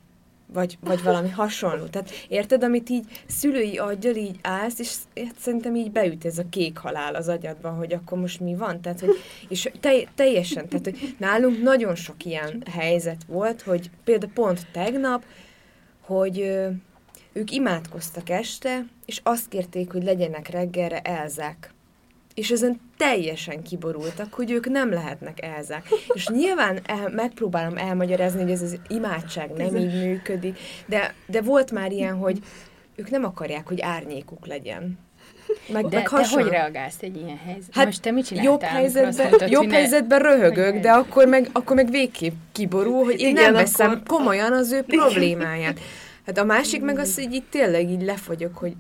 vagy, vagy valami hasonló. Tehát érted, amit így szülői aggyal így állsz, és hát szerintem így beüt ez a kék halál az agyadban, hogy akkor most mi van. Tehát, hogy, és te, teljesen, tehát, hogy nálunk nagyon sok ilyen helyzet volt, hogy például pont tegnap, hogy ők imádkoztak este, és azt kérték, hogy legyenek reggelre elzák és ezen teljesen kiborultak, hogy ők nem lehetnek elzák. És nyilván el, megpróbálom elmagyarázni, hogy ez az imádság nem így működik, de, de volt már ilyen, hogy ők nem akarják, hogy árnyékuk legyen. Meg, de, meg te hogy reagálsz egy ilyen helyzetben? Hát Most te mit jobb helyzetben, mondtad, jobb helyzetben röhögök, de akkor meg, akkor meg végképp kiborul, hogy én Igen, nem veszem akkor... komolyan az ő problémáját. Hát a másik meg az, hogy itt tényleg így lefogyok, hogy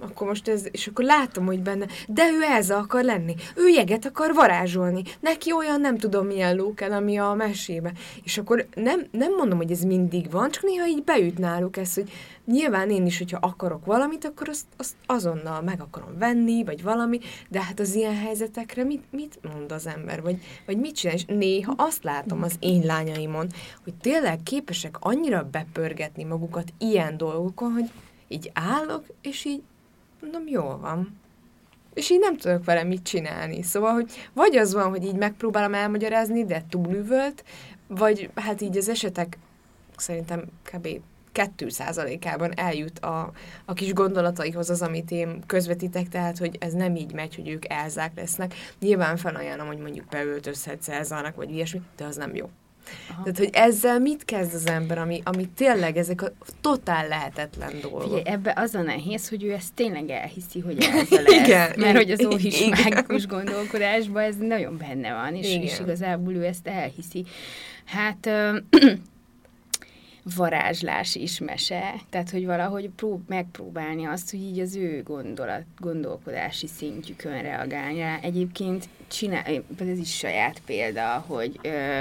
akkor most ez, és akkor látom, hogy benne, de ő ez akar lenni, ő jeget akar varázsolni, neki olyan nem tudom milyen ló kell, ami a mesébe. És akkor nem, nem mondom, hogy ez mindig van, csak néha így beüt náluk ez, hogy nyilván én is, hogyha akarok valamit, akkor azt, azt azonnal meg akarom venni, vagy valami, de hát az ilyen helyzetekre mit, mit mond az ember, vagy, vagy mit csinál, és néha azt látom az én lányaimon, hogy tényleg képesek annyira bepörgetni magukat ilyen dolgokon, hogy így állok, és így mondom, jól van. És így nem tudok vele mit csinálni. Szóval, hogy vagy az van, hogy így megpróbálom elmagyarázni, de túlüvölt, vagy hát így az esetek szerintem kb. 2%-ában eljut a, a kis gondolataihoz az, amit én közvetítek, tehát, hogy ez nem így megy, hogy ők elzák lesznek. Nyilván felajánlom, hogy mondjuk beöltözhetsz elzának, vagy ilyesmi, de az nem jó. Aha. Tehát, hogy ezzel mit kezd az ember, ami, ami tényleg ezek a totál lehetetlen dolgok. Figyelj, ebbe az a nehéz, hogy ő ezt tényleg elhiszi, hogy ez lesz. igen, mert hogy az óhis mágikus gondolkodásban ez nagyon benne van, és, igen. és igazából ő ezt elhiszi. Hát... Ö, varázslás is mese, tehát hogy valahogy prób- megpróbálni azt, hogy így az ő gondolat, gondolkodási szintjükön reagálni rá. Egyébként csinál, ez is saját példa, hogy ö,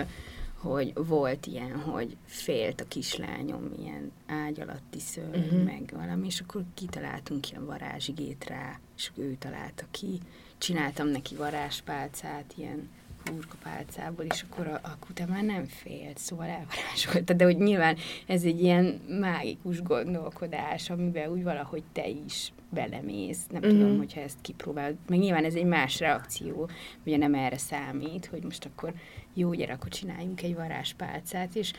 hogy volt ilyen, hogy félt a kislányom ilyen ágy alatti szörny, uh-huh. meg valami, és akkor kitaláltunk ilyen varázsigét rá, és ő találta ki. Csináltam neki varázspálcát, ilyen hurkapálcából, és akkor, a, akkor te már nem félt, szóval elvarázsolta, de hogy nyilván ez egy ilyen mágikus gondolkodás, amiben úgy valahogy te is belemész, nem mm-hmm. tudom, hogyha ezt kipróbálod, meg nyilván ez egy más reakció, ugye nem erre számít, hogy most akkor jó, gyere, akkor csináljunk egy varázspálcát, és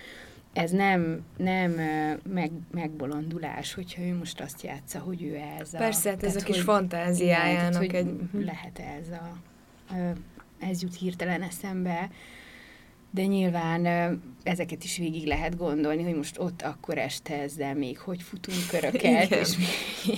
ez nem, nem meg, megbolondulás, hogyha ő most azt játsza, hogy ő ez a... Persze, hát ez a kis hogy, fantáziájának igen, tehát, egy... Lehet ez a... Ez jut hirtelen eszembe. de nyilván ezeket is végig lehet gondolni, hogy most ott akkor este ezzel még hogy futunk köröket, Igen. és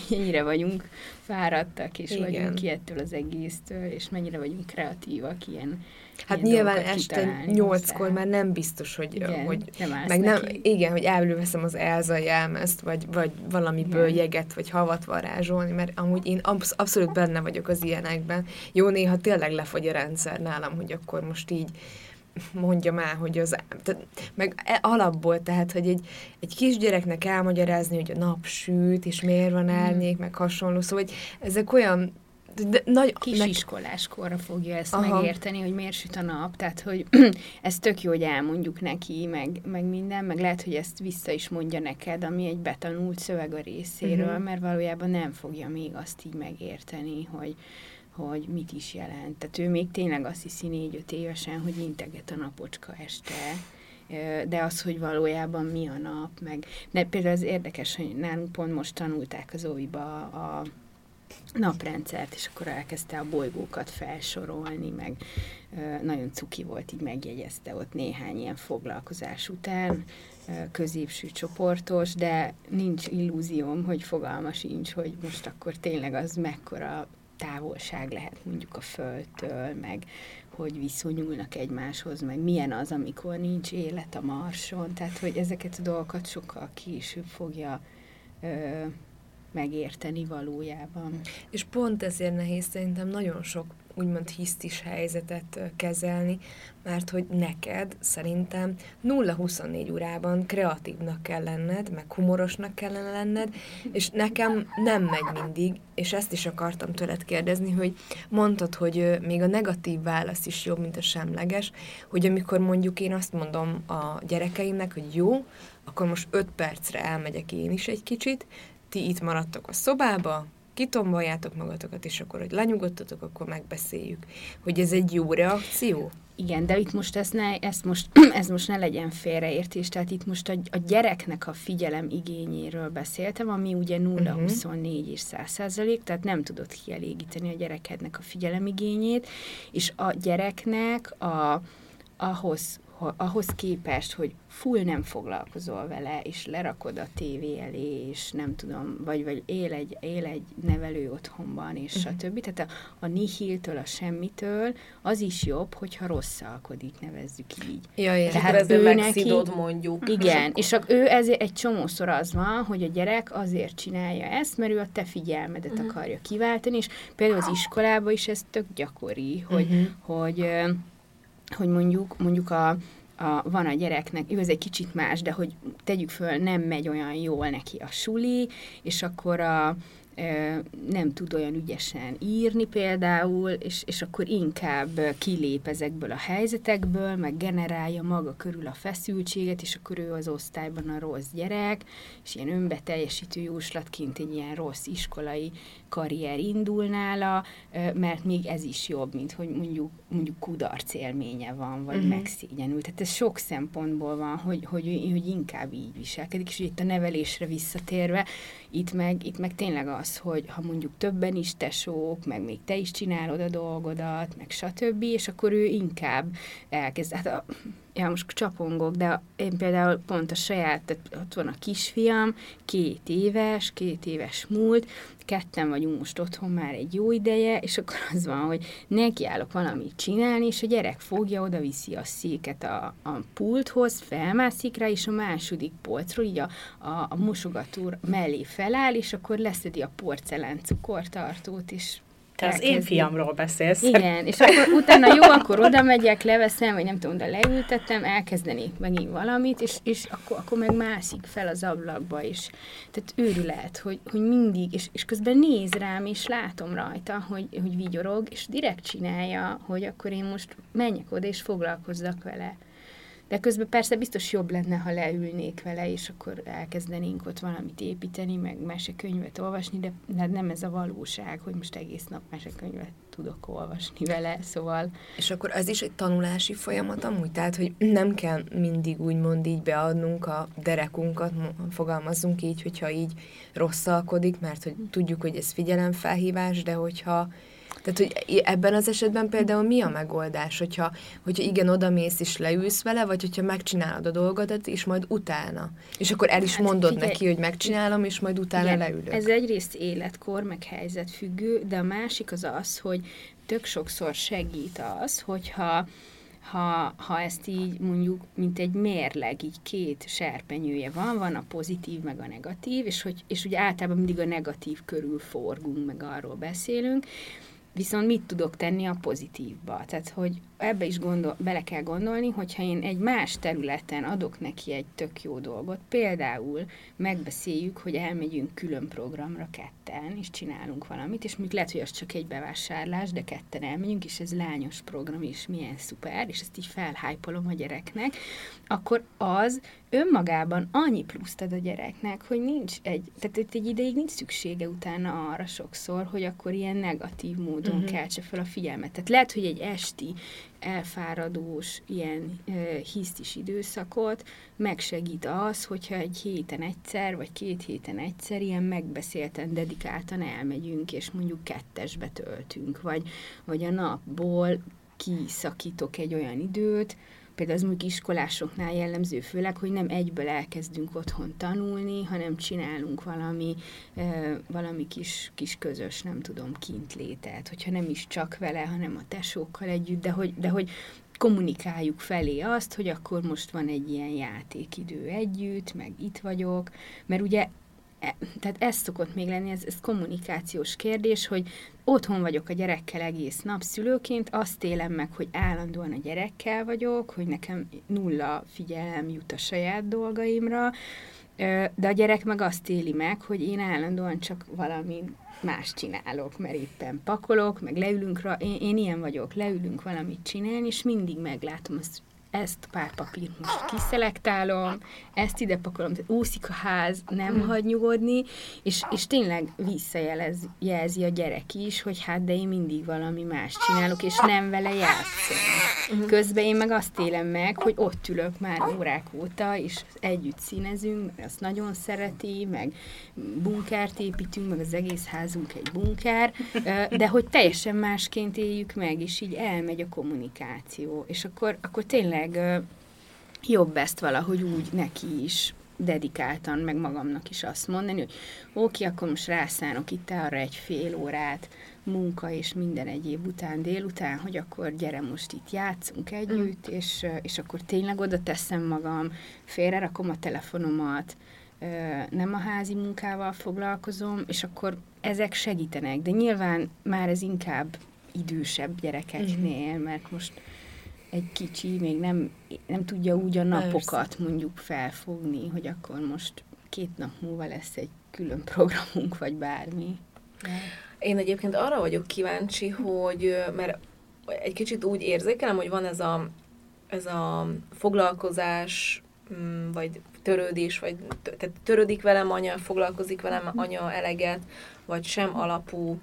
mennyire vagyunk fáradtak, és Igen. vagyunk ki ettől az egésztől, és mennyire vagyunk kreatívak ilyen Hát nyilván este nyolckor már nem biztos, hogy, igen, hogy nem meg nem, igen, hogy elveszem az Elza jelmezt, vagy, vagy valamiből igen. jeget, vagy havat varázsolni, mert amúgy én absz- abszolút benne vagyok az ilyenekben. Jó, néha tényleg lefogy a rendszer nálam, hogy akkor most így mondja már, hogy az, tehát, meg e, alapból, tehát, hogy egy, egy kisgyereknek elmagyarázni, hogy a nap süt, és miért van árnyék, meg hasonló, szóval hogy ezek olyan de nagy, Kisiskoláskorra fogja ezt Aha. megérteni, hogy miért süt a nap, tehát hogy ez tök jó, hogy elmondjuk neki, meg, meg minden, meg lehet, hogy ezt vissza is mondja neked, ami egy betanult szöveg a részéről, uh-huh. mert valójában nem fogja még azt így megérteni, hogy, hogy mit is jelent. Tehát ő még tényleg azt hiszi négy-öt évesen, hogy integet a napocska este, de az, hogy valójában mi a nap, meg de például az érdekes, hogy nálunk pont most tanulták az óviba a naprendszert, és akkor elkezdte a bolygókat felsorolni, meg nagyon cuki volt, így megjegyezte ott néhány ilyen foglalkozás után, középső csoportos, de nincs illúzióm, hogy fogalma sincs, hogy most akkor tényleg az mekkora távolság lehet mondjuk a Földtől, meg hogy viszonyulnak egymáshoz, meg milyen az, amikor nincs élet a Marson, tehát hogy ezeket a dolgokat sokkal később fogja megérteni valójában. És pont ezért nehéz szerintem nagyon sok úgymond hisztis helyzetet kezelni, mert hogy neked szerintem 0-24 órában kreatívnak kell lenned, meg humorosnak kellene lenned, és nekem nem megy mindig, és ezt is akartam tőled kérdezni, hogy mondtad, hogy még a negatív válasz is jobb, mint a semleges, hogy amikor mondjuk én azt mondom a gyerekeimnek, hogy jó, akkor most 5 percre elmegyek én is egy kicsit, ti itt maradtok a szobába, kitomboljátok magatokat, és akkor, hogy lenyugodtatok, akkor megbeszéljük. Hogy ez egy jó reakció? Igen, de itt most ezt, ne, ezt most, ez most ne legyen félreértés, tehát itt most a, a gyereknek a figyelem igényéről beszéltem, ami ugye 0, uh-huh. 24 és 100 százalék, tehát nem tudod kielégíteni a gyerekednek a figyelem igényét, és a gyereknek a, ahhoz, ahhoz képest, hogy full nem foglalkozol vele, és lerakod a tévé elé, és nem tudom, vagy, vagy él, egy, él egy nevelő otthonban, és uh-huh. stb. Tehát a, a nihiltől, a semmitől az is jobb, hogyha rosszalkodik, nevezzük így. Ja. Tehát ő neki, mondjuk. Igen, és a, ő ezért egy csomószor az van, hogy a gyerek azért csinálja ezt, mert ő a te figyelmedet uh-huh. akarja kiváltani, és például az iskolában is ez tök gyakori, hogy, uh-huh. hogy hogy mondjuk, mondjuk a, a, van a gyereknek, jó, ez egy kicsit más, de hogy tegyük föl, nem megy olyan jól neki a suli, és akkor a, nem tud olyan ügyesen írni például, és, és akkor inkább kilép ezekből a helyzetekből, meg generálja maga körül a feszültséget, és akkor ő az osztályban a rossz gyerek, és ilyen önbeteljesítő jóslatként egy ilyen rossz iskolai karrier indul nála, mert még ez is jobb, mint hogy mondjuk, mondjuk kudarc élménye van, vagy uh-huh. megszégyenül. Tehát ez sok szempontból van, hogy, hogy, hogy inkább így viselkedik, és itt a nevelésre visszatérve, itt meg, itt meg tényleg az, hogy ha mondjuk többen is tesók, meg még te is csinálod a dolgodat, meg stb., és akkor ő inkább elkezd. Hát a, ja, most csapongok, de én például pont a saját, tehát ott van a kisfiam, két éves, két éves múlt, ketten vagyunk most otthon már egy jó ideje, és akkor az van, hogy nekiállok valamit csinálni, és a gyerek fogja, oda viszi a széket a, a pulthoz, felmászik rá, és a második polcról így a, a, a mosogató mellé feláll, és akkor leszedi a porcelán cukortartót, és te az én fiamról beszélsz. Igen, és akkor utána jó, akkor oda megyek, leveszem, vagy nem tudom, de leültettem, elkezdeni megint valamit, és, és akkor, akkor meg mászik fel az ablakba, és tehát őrület, hogy, hogy mindig, és, és közben néz rám, és látom rajta, hogy, hogy vigyorog, és direkt csinálja, hogy akkor én most menjek oda, és foglalkozzak vele. De közben persze biztos jobb lenne, ha leülnék vele, és akkor elkezdenénk ott valamit építeni, meg mesekönyvet olvasni, de nem ez a valóság, hogy most egész nap mesekönyvet tudok olvasni vele, szóval... És akkor az is egy tanulási folyamat amúgy, tehát, hogy nem kell mindig úgymond így beadnunk a derekunkat, fogalmazzunk így, hogyha így rosszalkodik, mert hogy tudjuk, hogy ez figyelemfelhívás, de hogyha Tehát, hogy ebben az esetben például mi a megoldás, hogyha, hogyha igen, odamész és leülsz vele, vagy hogyha megcsinálod a dolgodat, és majd utána. És akkor el is hát, mondod figyelj, neki, hogy megcsinálom, és majd utána igen, leülök. Ez egyrészt életkor, meg helyzet függő, de a másik az az, hogy tök sokszor segít az, hogyha ha, ha ezt így mondjuk, mint egy mérleg, így két serpenyője van, van a pozitív, meg a negatív, és, hogy, és ugye általában mindig a negatív körül forgunk, meg arról beszélünk, viszont mit tudok tenni a pozitívba? Tehát, hogy ebbe is gondol, bele kell gondolni, hogyha én egy más területen adok neki egy tök jó dolgot, például megbeszéljük, hogy elmegyünk külön programra ketten, és csinálunk valamit, és még lehet, hogy az csak egy bevásárlás, de ketten elmegyünk, és ez lányos program, és milyen szuper, és ezt így felhájpolom a gyereknek, akkor az önmagában annyi pluszt ad a gyereknek, hogy nincs egy, tehát egy ideig nincs szüksége utána arra sokszor, hogy akkor ilyen negatív módon uh-huh. keltse fel a figyelmet. Tehát lehet, hogy egy esti elfáradós, ilyen e, hisztis időszakot. Megsegít az, hogyha egy héten egyszer, vagy két héten egyszer ilyen megbeszélten, dedikáltan elmegyünk, és mondjuk kettesbe töltünk, vagy, vagy a napból kiszakítok egy olyan időt, például az mondjuk iskolásoknál jellemző főleg, hogy nem egyből elkezdünk otthon tanulni, hanem csinálunk valami, valami kis, kis közös, nem tudom, kintlétet, hogyha nem is csak vele, hanem a tesókkal együtt, de hogy, de hogy kommunikáljuk felé azt, hogy akkor most van egy ilyen játékidő együtt, meg itt vagyok, mert ugye tehát ez szokott még lenni, ez, ez kommunikációs kérdés, hogy otthon vagyok a gyerekkel egész nap szülőként, azt élem meg, hogy állandóan a gyerekkel vagyok, hogy nekem nulla figyelem jut a saját dolgaimra, de a gyerek meg azt éli meg, hogy én állandóan csak valami más csinálok, mert éppen pakolok, meg leülünk, rá, én, én ilyen vagyok, leülünk valamit csinálni, és mindig meglátom azt, ezt pár papírt most kiszelektálom, ezt ide pakolom, tehát úszik a ház, nem mm. hagy nyugodni, és, és tényleg visszajelzi a gyerek is, hogy hát de én mindig valami más csinálok, és nem vele játszom. Mm. Közben én meg azt élem meg, hogy ott ülök már órák óta, és együtt színezünk, mert azt nagyon szereti, meg bunkert építünk, meg az egész házunk egy bunker, de hogy teljesen másként éljük meg, és így elmegy a kommunikáció, és akkor, akkor tényleg tényleg jobb ezt valahogy úgy neki is dedikáltan, meg magamnak is azt mondani, hogy oké, akkor most rászánok itt arra egy fél órát, munka és minden egyéb után, délután, hogy akkor gyere most itt játszunk együtt, mm. és, és akkor tényleg oda teszem magam, félrerakom a telefonomat, nem a házi munkával foglalkozom, és akkor ezek segítenek, de nyilván már ez inkább idősebb gyerekeknél, mm. mert most egy kicsi még nem, nem tudja úgy a napokat Persze. mondjuk felfogni, hogy akkor most két nap múlva lesz egy külön programunk, vagy bármi. Én egyébként arra vagyok kíváncsi, hogy, mert egy kicsit úgy érzékelem, hogy van ez a, ez a foglalkozás, mm, vagy törődés, vagy tehát törődik velem anya, foglalkozik velem mhm. anya eleget, vagy sem alapú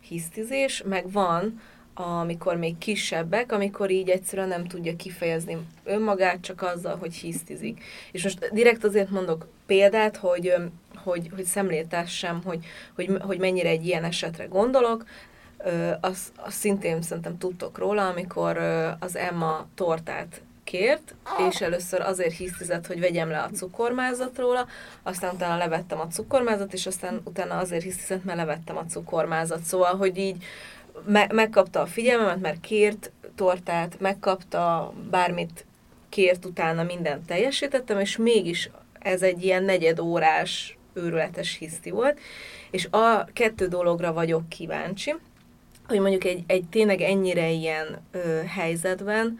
hisztizés, meg van, amikor még kisebbek, amikor így egyszerűen nem tudja kifejezni önmagát csak azzal, hogy hisztizik. És most direkt azért mondok példát, hogy, hogy, hogy szemléltessem, hogy, hogy, hogy mennyire egy ilyen esetre gondolok. Azt az szintén szerintem tudtok róla, amikor az Emma tortát kért, és először azért hisztizett, hogy vegyem le a cukormázat róla, aztán utána levettem a cukormázat, és aztán utána azért hisztizett, mert levettem a cukormázat. Szóval, hogy így me- megkapta a figyelmemet, mert kért tortát, megkapta bármit kért utána, mindent teljesítettem, és mégis ez egy ilyen negyed órás őrületes hiszti volt, és a kettő dologra vagyok kíváncsi, hogy mondjuk egy, egy tényleg ennyire ilyen ö, helyzetben,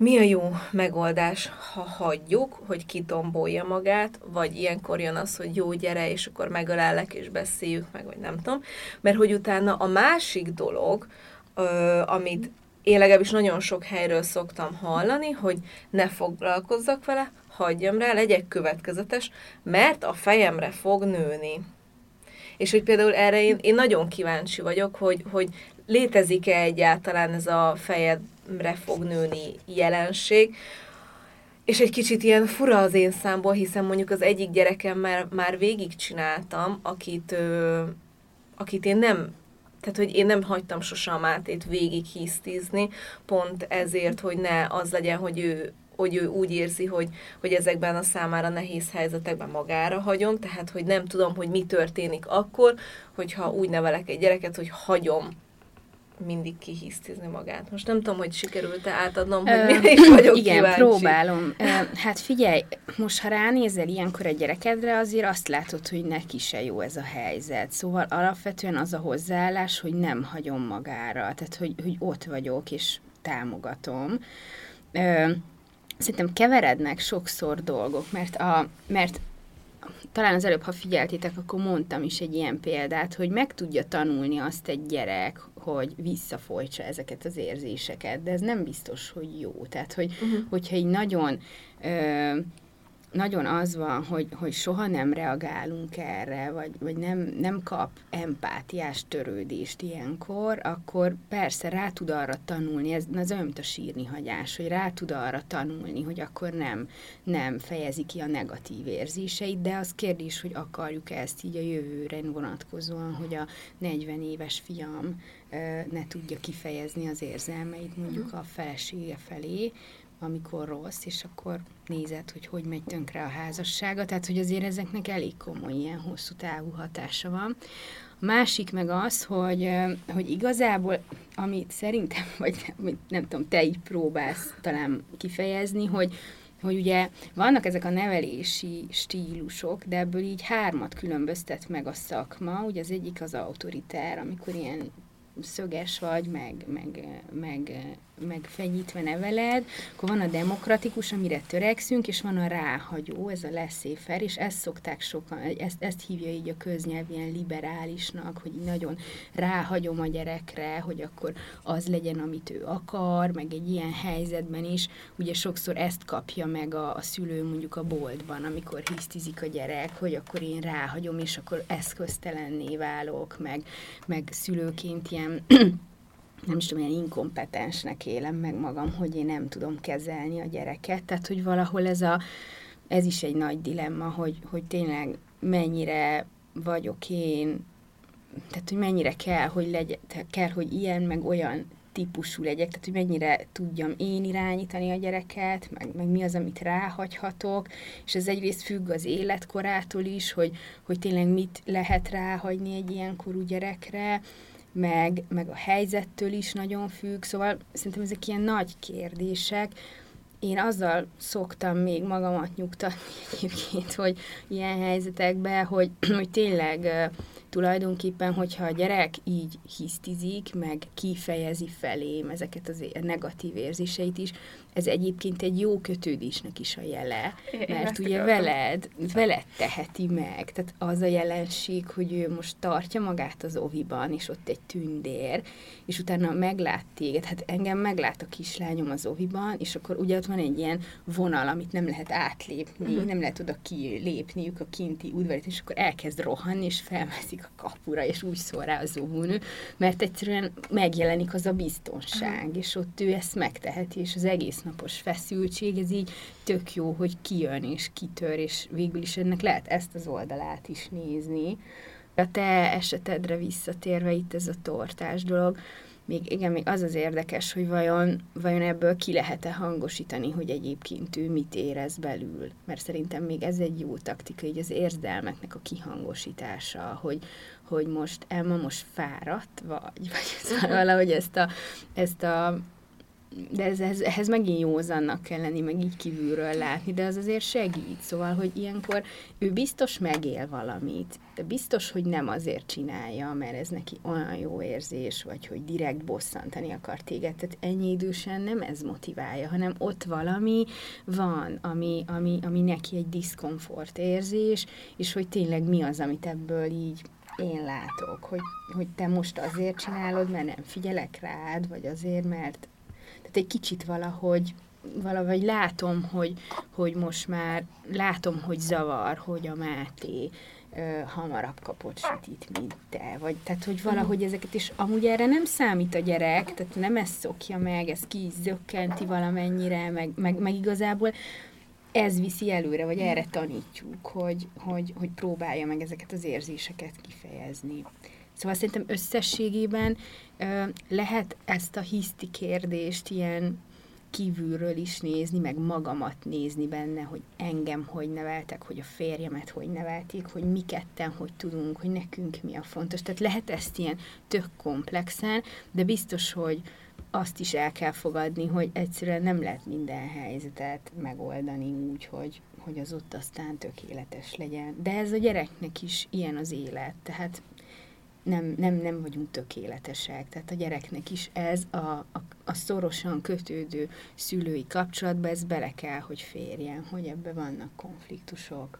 mi a jó megoldás, ha hagyjuk, hogy kitombolja magát, vagy ilyenkor jön az, hogy jó, gyere, és akkor megölellek, és beszéljük meg, vagy nem tudom. Mert hogy utána a másik dolog, ö, amit én legalábbis nagyon sok helyről szoktam hallani, hogy ne foglalkozzak vele, hagyjam rá, legyek következetes, mert a fejemre fog nőni. És hogy például erre én, én nagyon kíváncsi vagyok, hogy, hogy létezik-e egyáltalán ez a fejedre fog nőni jelenség, és egy kicsit ilyen fura az én számból, hiszen mondjuk az egyik gyerekem már, már végigcsináltam, akit, ö, akit én nem tehát, hogy én nem hagytam sosem a Mátét végig hisztizni, pont ezért, hogy ne az legyen, hogy ő hogy ő úgy érzi, hogy, hogy ezekben a számára nehéz helyzetekben magára hagyom, tehát hogy nem tudom, hogy mi történik akkor, hogyha úgy nevelek egy gyereket, hogy hagyom mindig kihisztizni magát. Most nem tudom, hogy sikerült-e átadnom, hogy mire is vagyok Igen, kíváncsi. próbálom. Hát figyelj, most ha ránézel ilyenkor egy gyerekedre, azért azt látod, hogy neki se jó ez a helyzet. Szóval alapvetően az a hozzáállás, hogy nem hagyom magára, tehát hogy, hogy ott vagyok és támogatom. Szerintem keverednek sokszor dolgok, mert, a, mert talán az előbb, ha figyeltétek, akkor mondtam is egy ilyen példát, hogy meg tudja tanulni azt egy gyerek, hogy visszafolytsa ezeket az érzéseket, de ez nem biztos, hogy jó. Tehát, hogy, uh-huh. hogyha így nagyon ö, nagyon az van, hogy, hogy soha nem reagálunk erre, vagy, vagy nem, nem kap empátiás törődést ilyenkor, akkor persze rá tud arra tanulni, ez az mint a sírni hagyás, hogy rá tud arra tanulni, hogy akkor nem, nem fejezi ki a negatív érzéseit, de az kérdés, hogy akarjuk ezt így a jövőre vonatkozóan, hogy a 40 éves fiam ne tudja kifejezni az érzelmeit mondjuk a felesége felé, amikor rossz, és akkor nézed, hogy hogy megy tönkre a házassága, tehát hogy azért ezeknek elég komoly ilyen hosszú távú hatása van. A másik meg az, hogy, hogy igazából, amit szerintem, vagy nem tudom, te így próbálsz talán kifejezni, hogy, hogy ugye vannak ezek a nevelési stílusok, de ebből így hármat különböztet meg a szakma. Ugye az egyik az autoritár, amikor ilyen szöges vagy, meg, meg, meg megfenyítve neveled, akkor van a demokratikus, amire törekszünk, és van a ráhagyó, ez a leszéfer, és ezt szokták sokan, ezt, ezt hívja így a köznyelv ilyen liberálisnak, hogy nagyon ráhagyom a gyerekre, hogy akkor az legyen, amit ő akar, meg egy ilyen helyzetben is, ugye sokszor ezt kapja meg a, a szülő mondjuk a boltban, amikor hisztizik a gyerek, hogy akkor én ráhagyom, és akkor eszköztelenné válok, meg, meg szülőként ilyen nem is tudom, ilyen inkompetensnek élem meg magam, hogy én nem tudom kezelni a gyereket. Tehát, hogy valahol ez, a, ez is egy nagy dilemma, hogy, hogy tényleg mennyire vagyok én, tehát, hogy mennyire kell, hogy legyen, kell, hogy ilyen, meg olyan típusú legyek, tehát hogy mennyire tudjam én irányítani a gyereket, meg, meg mi az, amit ráhagyhatok, és ez egyrészt függ az életkorától is, hogy, hogy tényleg mit lehet ráhagyni egy ilyen korú gyerekre, meg, meg a helyzettől is nagyon függ, szóval szerintem ezek ilyen nagy kérdések. Én azzal szoktam még magamat nyugtatni egyébként, hogy ilyen helyzetekben, hogy, hogy tényleg tulajdonképpen, hogyha a gyerek így hisztizik, meg kifejezi felém ezeket az negatív érzéseit is, ez egyébként egy jó kötődésnek is a jele, mert ugye veled, veled teheti meg. Tehát az a jelenség, hogy ő most tartja magát az oviban, és ott egy tündér, és utána meglát téged. Hát engem meglát a kislányom az oviban, és akkor ugye ott van egy ilyen vonal, amit nem lehet átlépni, uh-huh. nem lehet oda kilépniük a kinti udvarit, és akkor elkezd rohanni, és felmászik a kapura, és úgy szól rá az óvónő, mert egyszerűen megjelenik az a biztonság, és ott ő ezt megteheti, és az egész egésznapos feszültség, ez így tök jó, hogy kijön és kitör, és végül is ennek lehet ezt az oldalát is nézni. A te esetedre visszatérve itt ez a tortás dolog, még igen, még az az érdekes, hogy vajon, vajon ebből ki lehet-e hangosítani, hogy egyébként ő mit érez belül. Mert szerintem még ez egy jó taktika, így az érzelmeknek a kihangosítása, hogy, hogy most Emma most fáradt vagy, vagy szóval valahogy ezt a, ezt a de ez, ez, ehhez megint józannak kell lenni, meg így kívülről látni, de az azért segít. Szóval, hogy ilyenkor ő biztos megél valamit, de biztos, hogy nem azért csinálja, mert ez neki olyan jó érzés, vagy hogy direkt bosszantani akar téged. Tehát ennyi idősen nem ez motiválja, hanem ott valami van, ami, ami, ami neki egy diszkomfort érzés, és hogy tényleg mi az, amit ebből így én látok, hogy, hogy te most azért csinálod, mert nem figyelek rád, vagy azért, mert tehát egy kicsit valahogy valahogy látom, hogy, hogy most már látom, hogy zavar, hogy a Máté ö, hamarabb kapott sütit, mint te. Vagy, tehát, hogy valahogy ezeket, és amúgy erre nem számít a gyerek, tehát nem ezt szokja meg, ez ki zökkenti valamennyire, meg, meg, meg igazából ez viszi előre, vagy erre tanítjuk, hogy, hogy, hogy próbálja meg ezeket az érzéseket kifejezni. Szóval szerintem összességében lehet ezt a hiszti kérdést ilyen kívülről is nézni, meg magamat nézni benne, hogy engem hogy neveltek, hogy a férjemet hogy nevelték, hogy mi ketten hogy tudunk, hogy nekünk mi a fontos. Tehát lehet ezt ilyen tök komplexen, de biztos, hogy azt is el kell fogadni, hogy egyszerűen nem lehet minden helyzetet megoldani úgy, hogy, hogy az ott aztán tökéletes legyen. De ez a gyereknek is ilyen az élet, tehát nem, nem, nem vagyunk tökéletesek. Tehát a gyereknek is ez a, a, a szorosan kötődő szülői kapcsolatba, ez bele kell, hogy férjen, hogy ebbe vannak konfliktusok.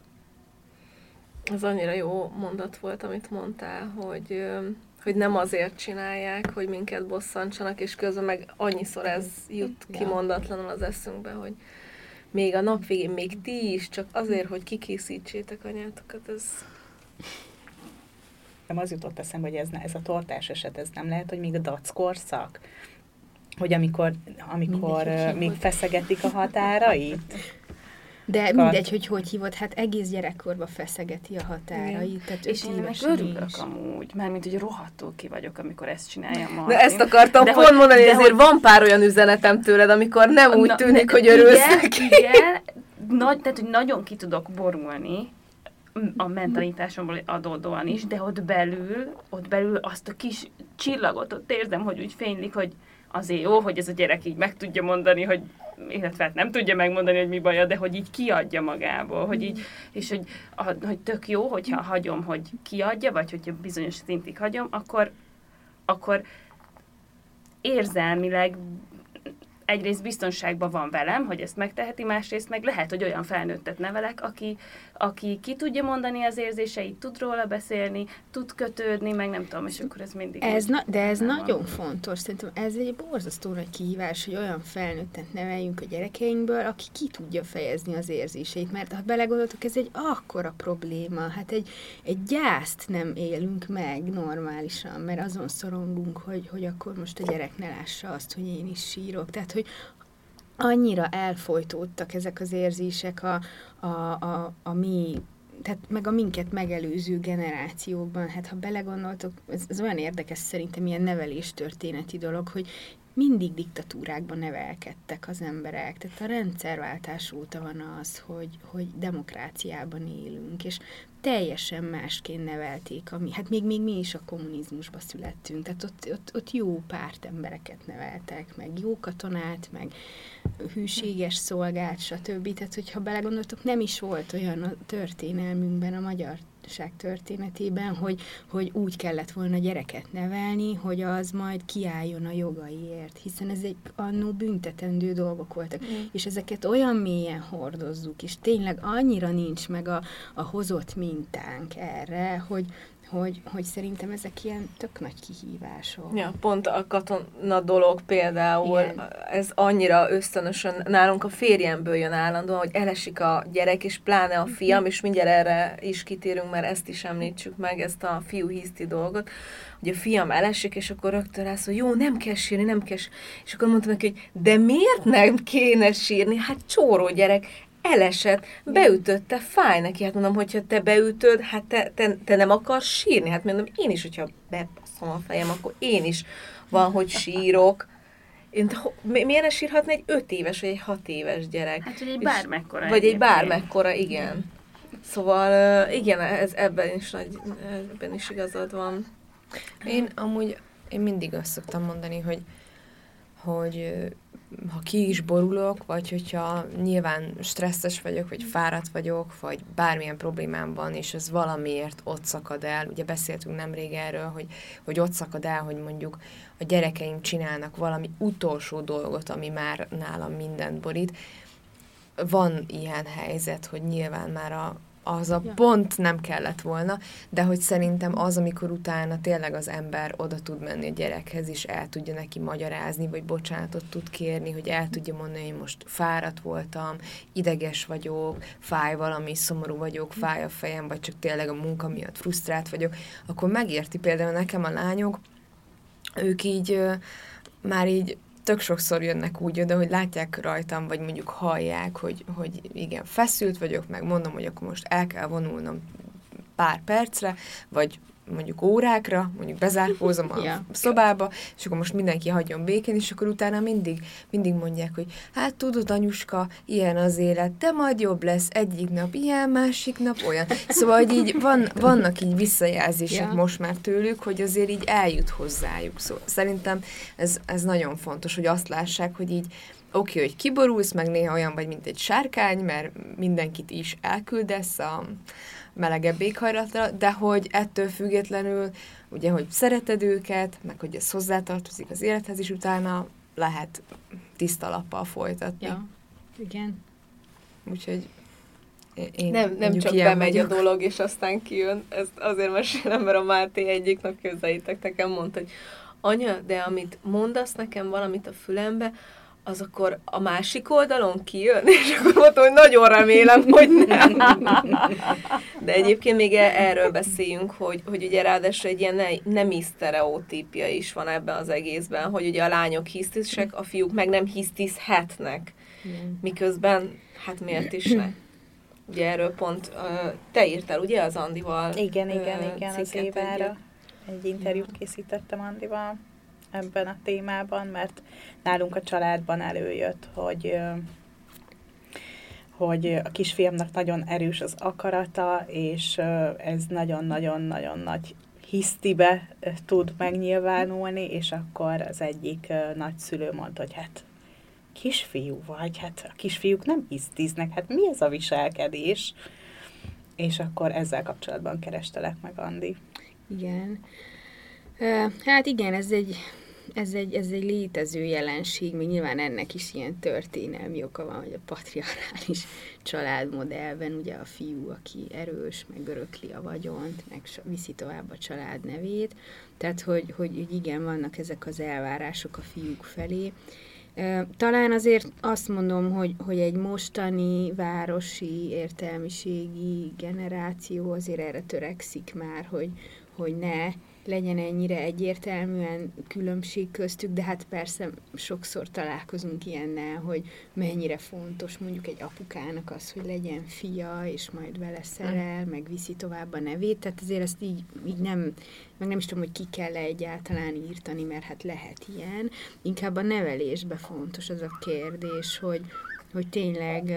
Ez annyira jó mondat volt, amit mondtál, hogy hogy nem azért csinálják, hogy minket bosszantsanak, és közben meg annyiszor ez jut kimondatlanul az eszünkbe, hogy még a nap végén, még ti is, csak azért, hogy kikészítsétek anyátokat, ez nekem az jutott eszembe, hogy ez, ez a tortás eset, ez nem lehet, hogy még a dac korszak? Hogy amikor, amikor Mindegy, még feszegetik a határait? De Kart. mindegy, hogy hogy hívod, hát egész gyerekkorban feszegeti a határait. Tehát és én meg örülök amúgy, mármint, hogy rohadtul ki vagyok, amikor ezt csinálja ma. De ezt akartam de pont hogy, mondani, de ezért hogy... van pár olyan üzenetem tőled, amikor nem úgy na, tűnik, ne, hogy örülsz igen, neki. Igen, nagy, tehát, hogy nagyon ki tudok borulni, a mentalitásomból adódóan is, de ott belül, ott belül azt a kis csillagot ott érzem, hogy úgy fénylik, hogy azért jó, hogy ez a gyerek így meg tudja mondani, hogy illetve hát nem tudja megmondani, hogy mi baja, de hogy így kiadja magából, hogy így, és hogy, a, hogy tök jó, hogyha hagyom, hogy kiadja, vagy hogyha bizonyos szintig hagyom, akkor, akkor érzelmileg egyrészt biztonságban van velem, hogy ezt megteheti, másrészt meg lehet, hogy olyan felnőttet nevelek, aki, aki ki tudja mondani az érzéseit, tud róla beszélni, tud kötődni, meg nem tudom, és akkor ez mindig... Ez na, de ez nagyon van. fontos, szerintem ez egy borzasztó nagy kihívás, hogy olyan felnőttet neveljünk a gyerekeinkből, aki ki tudja fejezni az érzéseit, mert ha belegondoltok, ez egy akkora probléma, hát egy, egy gyászt nem élünk meg normálisan, mert azon szorongunk, hogy, hogy akkor most a gyerek ne lássa azt, hogy én is sírok, tehát hogy annyira elfolytódtak ezek az érzések a, a, a, a mi tehát meg a minket megelőző generációkban, hát ha belegondoltok, ez, ez olyan érdekes szerintem ilyen nevelés történeti dolog, hogy mindig diktatúrákban nevelkedtek az emberek. Tehát a rendszerváltás óta van az, hogy, hogy demokráciában élünk, és teljesen másként nevelték, ami, hát még, még mi is a kommunizmusba születtünk, tehát ott, ott, ott jó párt embereket neveltek, meg jó katonát, meg hűséges szolgált, stb. Tehát, hogyha belegondoltok, nem is volt olyan a történelmünkben, a magyar gazdaság történetében, hogy, hogy úgy kellett volna gyereket nevelni, hogy az majd kiálljon a jogaiért, hiszen ez egy annó büntetendő dolgok voltak, mm. és ezeket olyan mélyen hordozzuk, és tényleg annyira nincs meg a, a hozott mintánk erre, hogy, hogy, hogy szerintem ezek ilyen tök nagy kihívások. Ja, pont a katona dolog például, Igen. ez annyira ösztönösen, nálunk a férjemből jön állandóan, hogy elesik a gyerek, és pláne a fiam, és mindjárt erre is kitérünk, mert ezt is említsük meg, ezt a fiú hiszti dolgot, hogy a fiam elesik, és akkor rögtön rász, hogy jó, nem kell sírni, nem kell És akkor mondtam neki, hogy de miért nem kéne sírni? Hát csóró gyerek, elesett, beütötte, fáj neki. Hát mondom, hogyha te beütöd, hát te, te, te nem akarsz sírni. Hát mondom, én is, hogyha bepasszom a fejem, akkor én is van, hogy sírok. Én, miért ne sírhatna egy öt éves, vagy egy hat éves gyerek? Hát, hogy egy bármekkora. Vagy egy bármekkora, igen. Szóval igen, ez, ebben is nagy, ebben is igazad van. Én amúgy, én mindig azt szoktam mondani, hogy, hogy ha ki is borulok, vagy hogyha nyilván stresszes vagyok, vagy fáradt vagyok, vagy bármilyen problémám van, és ez valamiért ott szakad el, ugye beszéltünk nemrég erről, hogy, hogy ott szakad el, hogy mondjuk a gyerekeim csinálnak valami utolsó dolgot, ami már nálam mindent borít, van ilyen helyzet, hogy nyilván már a, az a ja. pont nem kellett volna, de hogy szerintem az, amikor utána tényleg az ember oda tud menni a gyerekhez, és el tudja neki magyarázni, vagy bocsánatot tud kérni, hogy el tudja mondani, hogy most fáradt voltam, ideges vagyok, fáj valami, szomorú vagyok, fáj a fejem, vagy csak tényleg a munka miatt frusztrált vagyok, akkor megérti például nekem a lányok, ők így már így tök sokszor jönnek úgy oda, hogy látják rajtam, vagy mondjuk hallják, hogy, hogy igen, feszült vagyok, meg mondom, hogy akkor most el kell vonulnom pár percre, vagy mondjuk órákra, mondjuk bezárkózom a ja. szobába, és akkor most mindenki hagyjon békén, és akkor utána mindig, mindig mondják, hogy hát tudod, anyuska, ilyen az élet, de majd jobb lesz, egyik nap ilyen, másik nap olyan. Szóval, hogy így van, vannak így visszajelzések ja. most már tőlük, hogy azért így eljut hozzájuk. Szóval szerintem ez, ez nagyon fontos, hogy azt lássák, hogy így oké, okay, hogy kiborulsz, meg néha olyan vagy, mint egy sárkány, mert mindenkit is elküldesz a melegebb éghajlatra, de hogy ettől függetlenül, ugye, hogy szereted őket, meg hogy ez hozzátartozik az élethez, is utána lehet tiszta lappal folytatni. Ja, igen. Úgyhogy én nem, nem csak bemegy vagyok. a dolog, és aztán kijön. Ezt azért mesélem, mert a Máté egyik nap közeitek nekem mondta, hogy anya, de amit mondasz nekem valamit a fülembe, az akkor a másik oldalon kijön? És akkor mondtam, hogy nagyon remélem, hogy nem. De egyébként még e- erről beszéljünk, hogy, hogy ugye ráadásul egy ilyen ne, nemi sztereotípia is van ebben az egészben, hogy ugye a lányok hisztisek, a fiúk meg nem hisztizhetnek. Miközben, hát miért is ne? Ugye erről pont uh, te írtál, ugye, az Andival? Igen, igen, uh, igen, az évára. Egy interjút készítettem Andival ebben a témában, mert nálunk a családban előjött, hogy hogy a kisfiamnak nagyon erős az akarata, és ez nagyon-nagyon-nagyon nagy hisztibe tud megnyilvánulni, és akkor az egyik nagyszülő mondta, hogy hát kisfiú vagy, hát a kisfiúk nem hisztiznek, hát mi ez a viselkedés? És akkor ezzel kapcsolatban kerestelek meg, Andi. Igen. Hát igen, ez egy ez egy, ez egy létező jelenség, még nyilván ennek is ilyen történelmi oka van, hogy a patriarchális családmodellben ugye a fiú, aki erős, meg örökli a vagyont, meg viszi tovább a család nevét, tehát hogy, hogy, igen, vannak ezek az elvárások a fiúk felé, talán azért azt mondom, hogy, hogy egy mostani városi értelmiségi generáció azért erre törekszik már, hogy, hogy ne legyen ennyire egyértelműen különbség köztük, de hát persze sokszor találkozunk ilyennel, hogy mennyire fontos mondjuk egy apukának az, hogy legyen fia, és majd vele szerel, meg viszi tovább a nevét, tehát azért ezt így, így nem, meg nem is tudom, hogy ki kell -e egyáltalán írtani, mert hát lehet ilyen. Inkább a nevelésbe fontos az a kérdés, hogy, hogy tényleg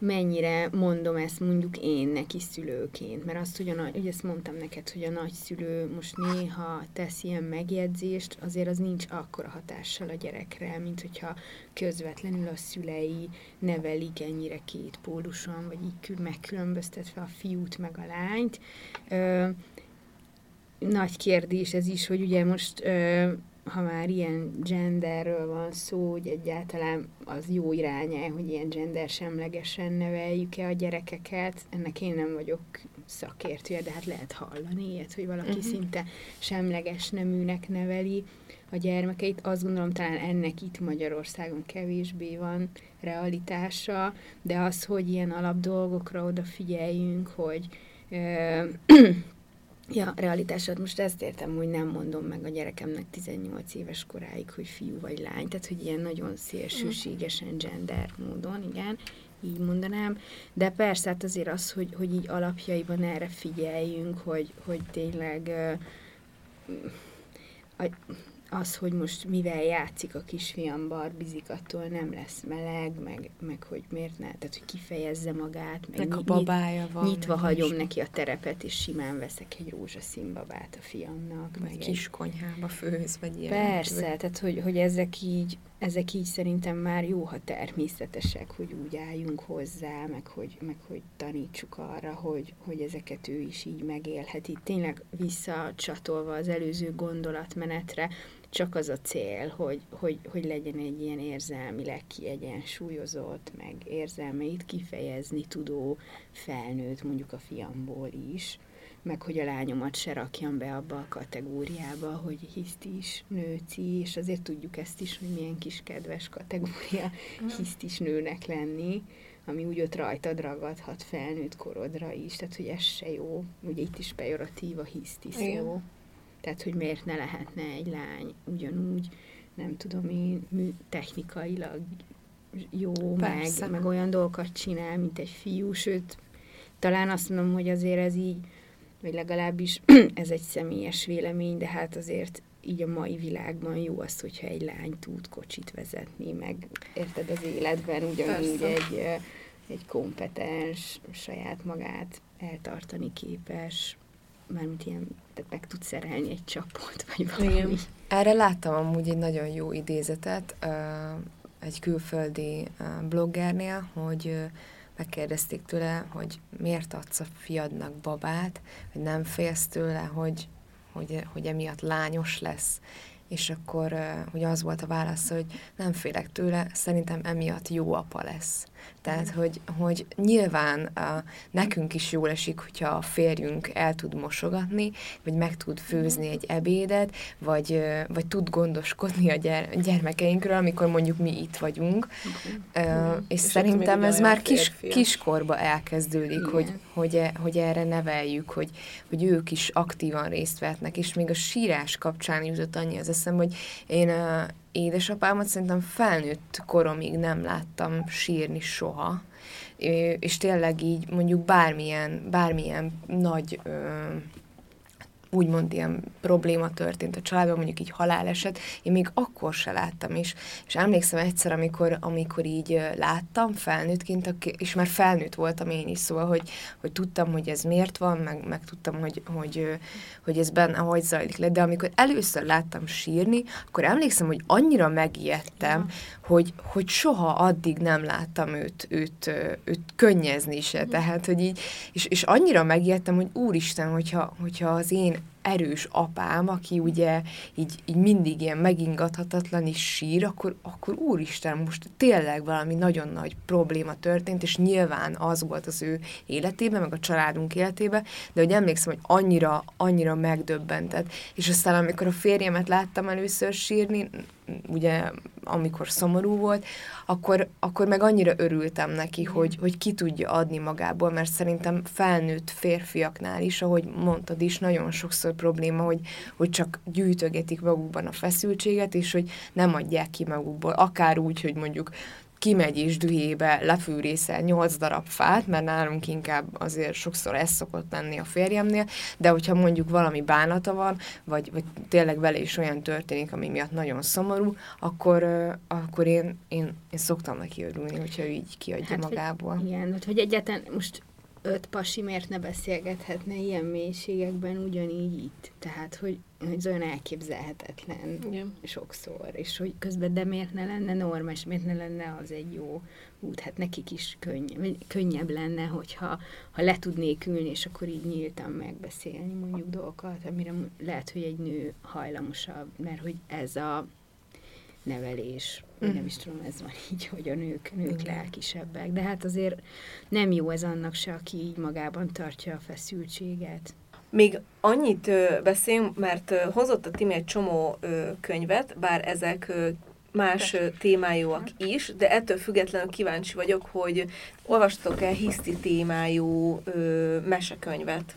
mennyire mondom ezt mondjuk én neki szülőként, mert azt, hogy a, ugye ezt mondtam neked, hogy a nagyszülő most néha tesz ilyen megjegyzést, azért az nincs akkora hatással a gyerekre, mint hogyha közvetlenül a szülei nevelik ennyire két póluson, vagy így megkülönböztetve a fiút meg a lányt. Ö, nagy kérdés ez is, hogy ugye most ö, ha már ilyen genderről van szó, hogy egyáltalán az jó irányá, hogy ilyen gender semlegesen neveljük-e a gyerekeket, ennek én nem vagyok szakértője, de hát lehet hallani ilyet, hogy valaki uh-huh. szinte semleges neműnek neveli a gyermekeit. Azt gondolom, talán ennek itt Magyarországon kevésbé van realitása, de az, hogy ilyen alapdolgokra odafigyeljünk, hogy Ja, realitásod. Most ezt értem, hogy nem mondom meg a gyerekemnek 18 éves koráig, hogy fiú vagy lány, tehát hogy ilyen nagyon szélsőségesen gender módon, igen, így mondanám. De persze, hát azért az, hogy, hogy így alapjaiban erre figyeljünk, hogy, hogy tényleg uh, az, hogy most mivel játszik a kisfiam barbizik, attól nem lesz meleg, meg, meg hogy miért ne, tehát hogy kifejezze magát, meg, a babája van. Nyitva hagyom neki a terepet, és simán veszek egy rózsaszín babát a fiamnak. Meg, meg kis egy... konyhába főz, vagy ilyen. Persze, vagy... tehát hogy, hogy ezek így, ezek így szerintem már jó, ha természetesek, hogy úgy álljunk hozzá, meg hogy, meg hogy tanítsuk arra, hogy, hogy ezeket ő is így megélheti. Tényleg visszacsatolva az előző gondolatmenetre, csak az a cél, hogy, hogy, hogy legyen egy ilyen érzelmileg kiegyensúlyozott, meg érzelmeit kifejezni tudó felnőtt, mondjuk a fiamból is, meg hogy a lányomat se rakjam be abba a kategóriába, hogy hisztis, nőci, és azért tudjuk ezt is, hogy milyen kis kedves kategória hisztis nőnek lenni, ami úgy ott rajtad ragadhat felnőtt korodra is, tehát hogy ez se jó. Ugye itt is pejoratív a hisztis szó. Tehát, hogy miért ne lehetne egy lány ugyanúgy, nem tudom én, technikailag jó, meg, meg olyan dolgokat csinál, mint egy fiú, sőt, talán azt mondom, hogy azért ez így vagy legalábbis ez egy személyes vélemény, de hát azért így a mai világban jó az, hogyha egy lány tud kocsit vezetni, meg érted az életben ugyanúgy egy, egy kompetens, saját magát eltartani képes, mármint ilyen, tehát meg tud szerelni egy csapot, vagy valami. Igen. Erre láttam amúgy egy nagyon jó idézetet egy külföldi bloggernél, hogy megkérdezték tőle, hogy miért adsz a fiadnak babát, hogy nem félsz tőle, hogy, hogy, hogy emiatt lányos lesz. És akkor hogy az volt a válasz, hogy nem félek tőle, szerintem emiatt jó apa lesz. Tehát, hogy, hogy nyilván uh, nekünk is jól esik, hogyha a férjünk el tud mosogatni, vagy meg tud főzni egy ebédet, vagy, vagy tud gondoskodni a gyere, gyermekeinkről, amikor mondjuk mi itt vagyunk. Okay. Uh, és, és szerintem ez már kis, kiskorba elkezdődik, Igen. hogy, hogy, e, hogy erre neveljük, hogy, hogy ők is aktívan részt vehetnek, és még a sírás kapcsán jutott annyi az eszem, hogy én édesapámat szerintem felnőtt koromig nem láttam sírni soha, és tényleg így mondjuk bármilyen, bármilyen nagy ö, úgymond ilyen probléma történt a családban, mondjuk így haláleset, én még akkor se láttam is. És emlékszem egyszer, amikor, amikor így láttam felnőttként, és már felnőtt voltam én is, szóval, hogy, hogy tudtam, hogy ez miért van, meg, meg tudtam, hogy, hogy, hogy ez benne hogy zajlik le, de amikor először láttam sírni, akkor emlékszem, hogy annyira megijedtem, ja. hogy, hogy soha addig nem láttam őt, őt, őt könnyezni se, tehát, hogy így, és, és annyira megijedtem, hogy úristen, hogyha, hogyha az én erős apám, aki ugye így, így mindig ilyen megingathatatlan is sír, akkor, akkor úristen, most tényleg valami nagyon nagy probléma történt, és nyilván az volt az ő életében, meg a családunk életében, de hogy emlékszem, hogy annyira, annyira megdöbbentett. És aztán amikor a férjemet láttam először sírni, ugye amikor szomorú volt, akkor, akkor meg annyira örültem neki, hogy, hogy ki tudja adni magából, mert szerintem felnőtt férfiaknál is, ahogy mondtad is, nagyon sokszor probléma, hogy, hogy csak gyűjtögetik magukban a feszültséget, és hogy nem adják ki magukból, akár úgy, hogy mondjuk kimegy és dühébe lefűrészel nyolc darab fát, mert nálunk inkább azért sokszor ez szokott lenni a férjemnél, de hogyha mondjuk valami bánata van, vagy, vagy tényleg vele is olyan történik, ami miatt nagyon szomorú, akkor, akkor én, én, én szoktam neki örülni, hogyha ő így kiadja hát, magából. Hogy, igen, hogy egyáltalán most öt pasi miért ne beszélgethetne ilyen mélységekben ugyanígy itt. Tehát, hogy, hogy ez olyan elképzelhetetlen Igen. sokszor, és hogy közben de miért ne lenne normális, miért ne lenne az egy jó út, hát nekik is könny, könnyebb lenne, hogyha ha le tudnék ülni, és akkor így nyíltan megbeszélni mondjuk dolgokat, amire lehet, hogy egy nő hajlamosabb, mert hogy ez a nevelés, mm. nem is tudom, ez van így, hogy a nők, nők lelkisebbek, de hát azért nem jó ez annak se, aki így magában tartja a feszültséget. Még annyit beszéljünk, mert hozott a Timi egy csomó könyvet, bár ezek más témájúak is, de ettől függetlenül kíváncsi vagyok, hogy olvastatok-e hiszti témájú ö, mesekönyvet?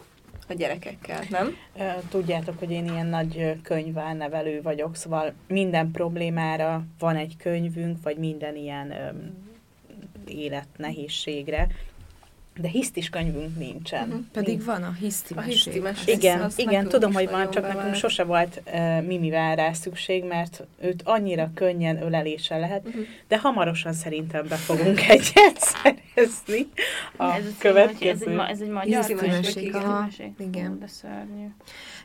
A gyerekekkel, nem? Tudjátok, hogy én ilyen nagy könyválnevelő vagyok, szóval minden problémára van egy könyvünk, vagy minden ilyen élet nehézségre de hisztis könyvünk nincsen. Uh-huh. Pedig Nincs. van a hiszti A hiszti Igen, azt igen tudom, hogy van, csak nekünk sose volt uh, Mimivel rá szükség, mert őt annyira könnyen ölelése lehet, uh-huh. de hamarosan szerintem be fogunk egyet szerezni a ez következő. Ez egy, ez egy magyar könyv, igen. igen. De szörnyű.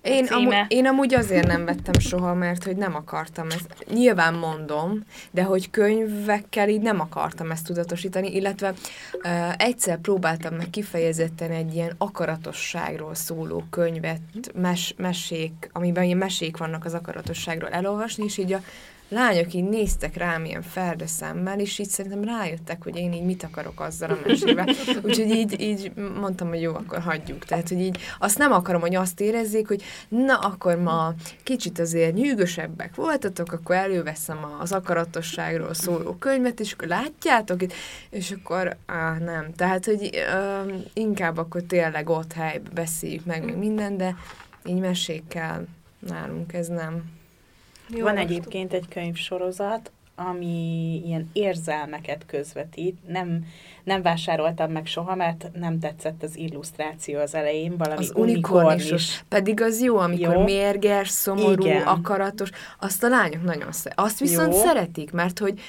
Én, amú, én amúgy azért nem vettem soha, mert hogy nem akartam ezt. Nyilván mondom, de hogy könyvekkel így nem akartam ezt tudatosítani, illetve uh, egyszer próbáltam meg kifejezetten egy ilyen akaratosságról szóló könyvet, mes, mesék, amiben ilyen mesék vannak az akaratosságról elolvasni, és így a lányok így néztek rám ilyen ferde szemmel, és így szerintem rájöttek, hogy én így mit akarok azzal a mesével. Úgyhogy így, így mondtam, hogy jó, akkor hagyjuk. Tehát, hogy így azt nem akarom, hogy azt érezzék, hogy na, akkor ma kicsit azért nyűgösebbek voltatok, akkor előveszem az akaratosságról szóló könyvet, és akkor látjátok, és akkor áh, nem. Tehát, hogy ö, inkább akkor tényleg ott helyben beszéljük meg még minden, de így mesékkel nálunk ez nem. Jó, Van egyébként egy könyvsorozat, ami ilyen érzelmeket közvetít. Nem, nem vásároltam meg soha, mert nem tetszett az illusztráció az elején, valami az unikornisos. Pedig az jó, amikor jó. mérges, szomorú, Igen. akaratos. Azt a lányok nagyon szeretik. Azt viszont jó. szeretik, mert hogy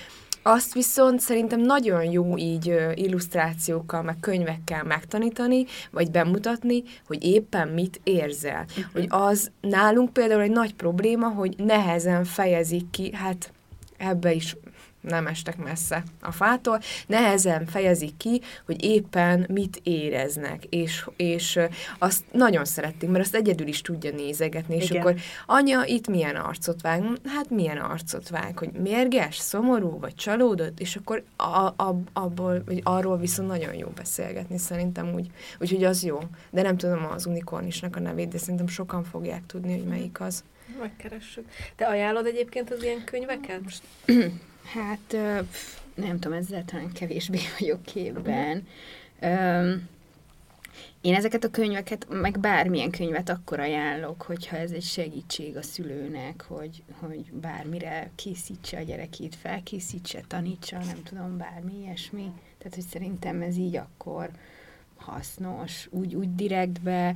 azt viszont szerintem nagyon jó így illusztrációkkal, meg könyvekkel megtanítani, vagy bemutatni, hogy éppen mit érzel. Uh-huh. Hogy az nálunk például egy nagy probléma, hogy nehezen fejezik ki, hát ebbe is nem estek messze a fától, nehezen fejezik ki, hogy éppen mit éreznek, és, és azt nagyon szerették, mert azt egyedül is tudja nézegetni, és Igen. akkor anya, itt milyen arcot vág? Hát milyen arcot vág, hogy mérges, szomorú, vagy csalódott, és akkor a, a, abból, vagy arról viszont nagyon jó beszélgetni, szerintem úgy, úgyhogy az jó. De nem tudom az unikornisnak a nevét, de szerintem sokan fogják tudni, hogy melyik az. Megkeressük. Te ajánlod egyébként az ilyen könyveket? Hát nem tudom, ezzel talán kevésbé vagyok képben. Um, én ezeket a könyveket, meg bármilyen könyvet akkor ajánlok, hogyha ez egy segítség a szülőnek, hogy, hogy bármire készítse a gyerekét, felkészítse, tanítsa, nem tudom, bármi ilyesmi. Tehát, hogy szerintem ez így akkor hasznos, úgy, úgy direktbe,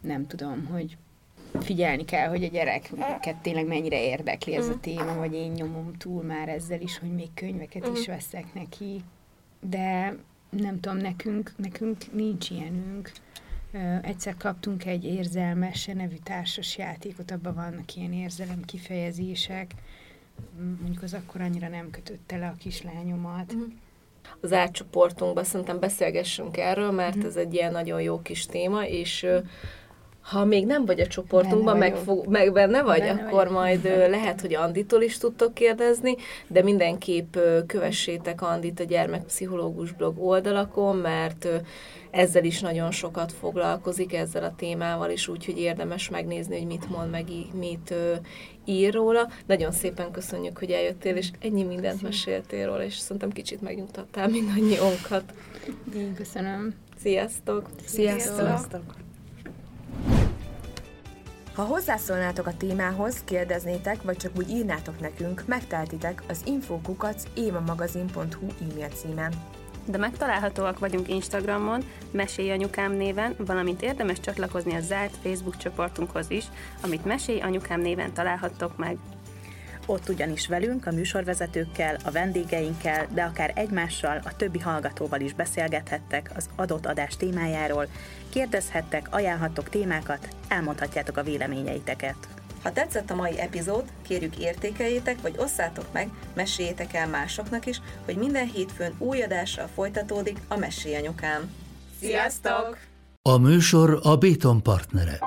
nem tudom, hogy figyelni kell, hogy a gyereket tényleg mennyire érdekli ez a téma, vagy én nyomom túl már ezzel is, hogy még könyveket is mm. veszek neki. De nem tudom, nekünk, nekünk nincs ilyenünk. Egyszer kaptunk egy érzelmes nevű társas játékot, abban vannak ilyen érzelem kifejezések. Mondjuk az akkor annyira nem kötötte le a kislányomat. Mm. Az átcsoportunkban szerintem beszélgessünk erről, mert ez egy ilyen nagyon jó kis téma, és ha még nem vagy a csoportunkban, meg, fog, meg benne vagy, benne akkor vagy. majd benne. lehet, hogy Anditól is tudtok kérdezni, de mindenképp kövessétek Andit a gyermekpszichológus blog oldalakon, mert ezzel is nagyon sokat foglalkozik, ezzel a témával is, úgyhogy érdemes megnézni, hogy mit mond, meg mit ír róla. Nagyon szépen köszönjük, hogy eljöttél, és ennyi mindent meséltél róla, és szerintem kicsit megnyugtattál mindannyiunkat. Én köszönöm. Sziasztok! Sziasztok! Sziasztok. Ha hozzászólnátok a témához, kérdeznétek, vagy csak úgy írnátok nekünk, megteltitek az infokukac évamagazin.hu e-mail címen. De megtalálhatóak vagyunk Instagramon, Mesélj Anyukám néven, valamint érdemes csatlakozni a zárt Facebook csoportunkhoz is, amit Mesélj Anyukám néven találhattok meg. Ott ugyanis velünk, a műsorvezetőkkel, a vendégeinkkel, de akár egymással, a többi hallgatóval is beszélgethettek az adott adás témájáról, kérdezhettek, ajánlhattok témákat, elmondhatjátok a véleményeiteket. Ha tetszett a mai epizód, kérjük értékeljétek, vagy osszátok meg, meséljétek el másoknak is, hogy minden hétfőn új adással folytatódik a Mesélyanyukám. Sziasztok! A műsor a Béton partnere.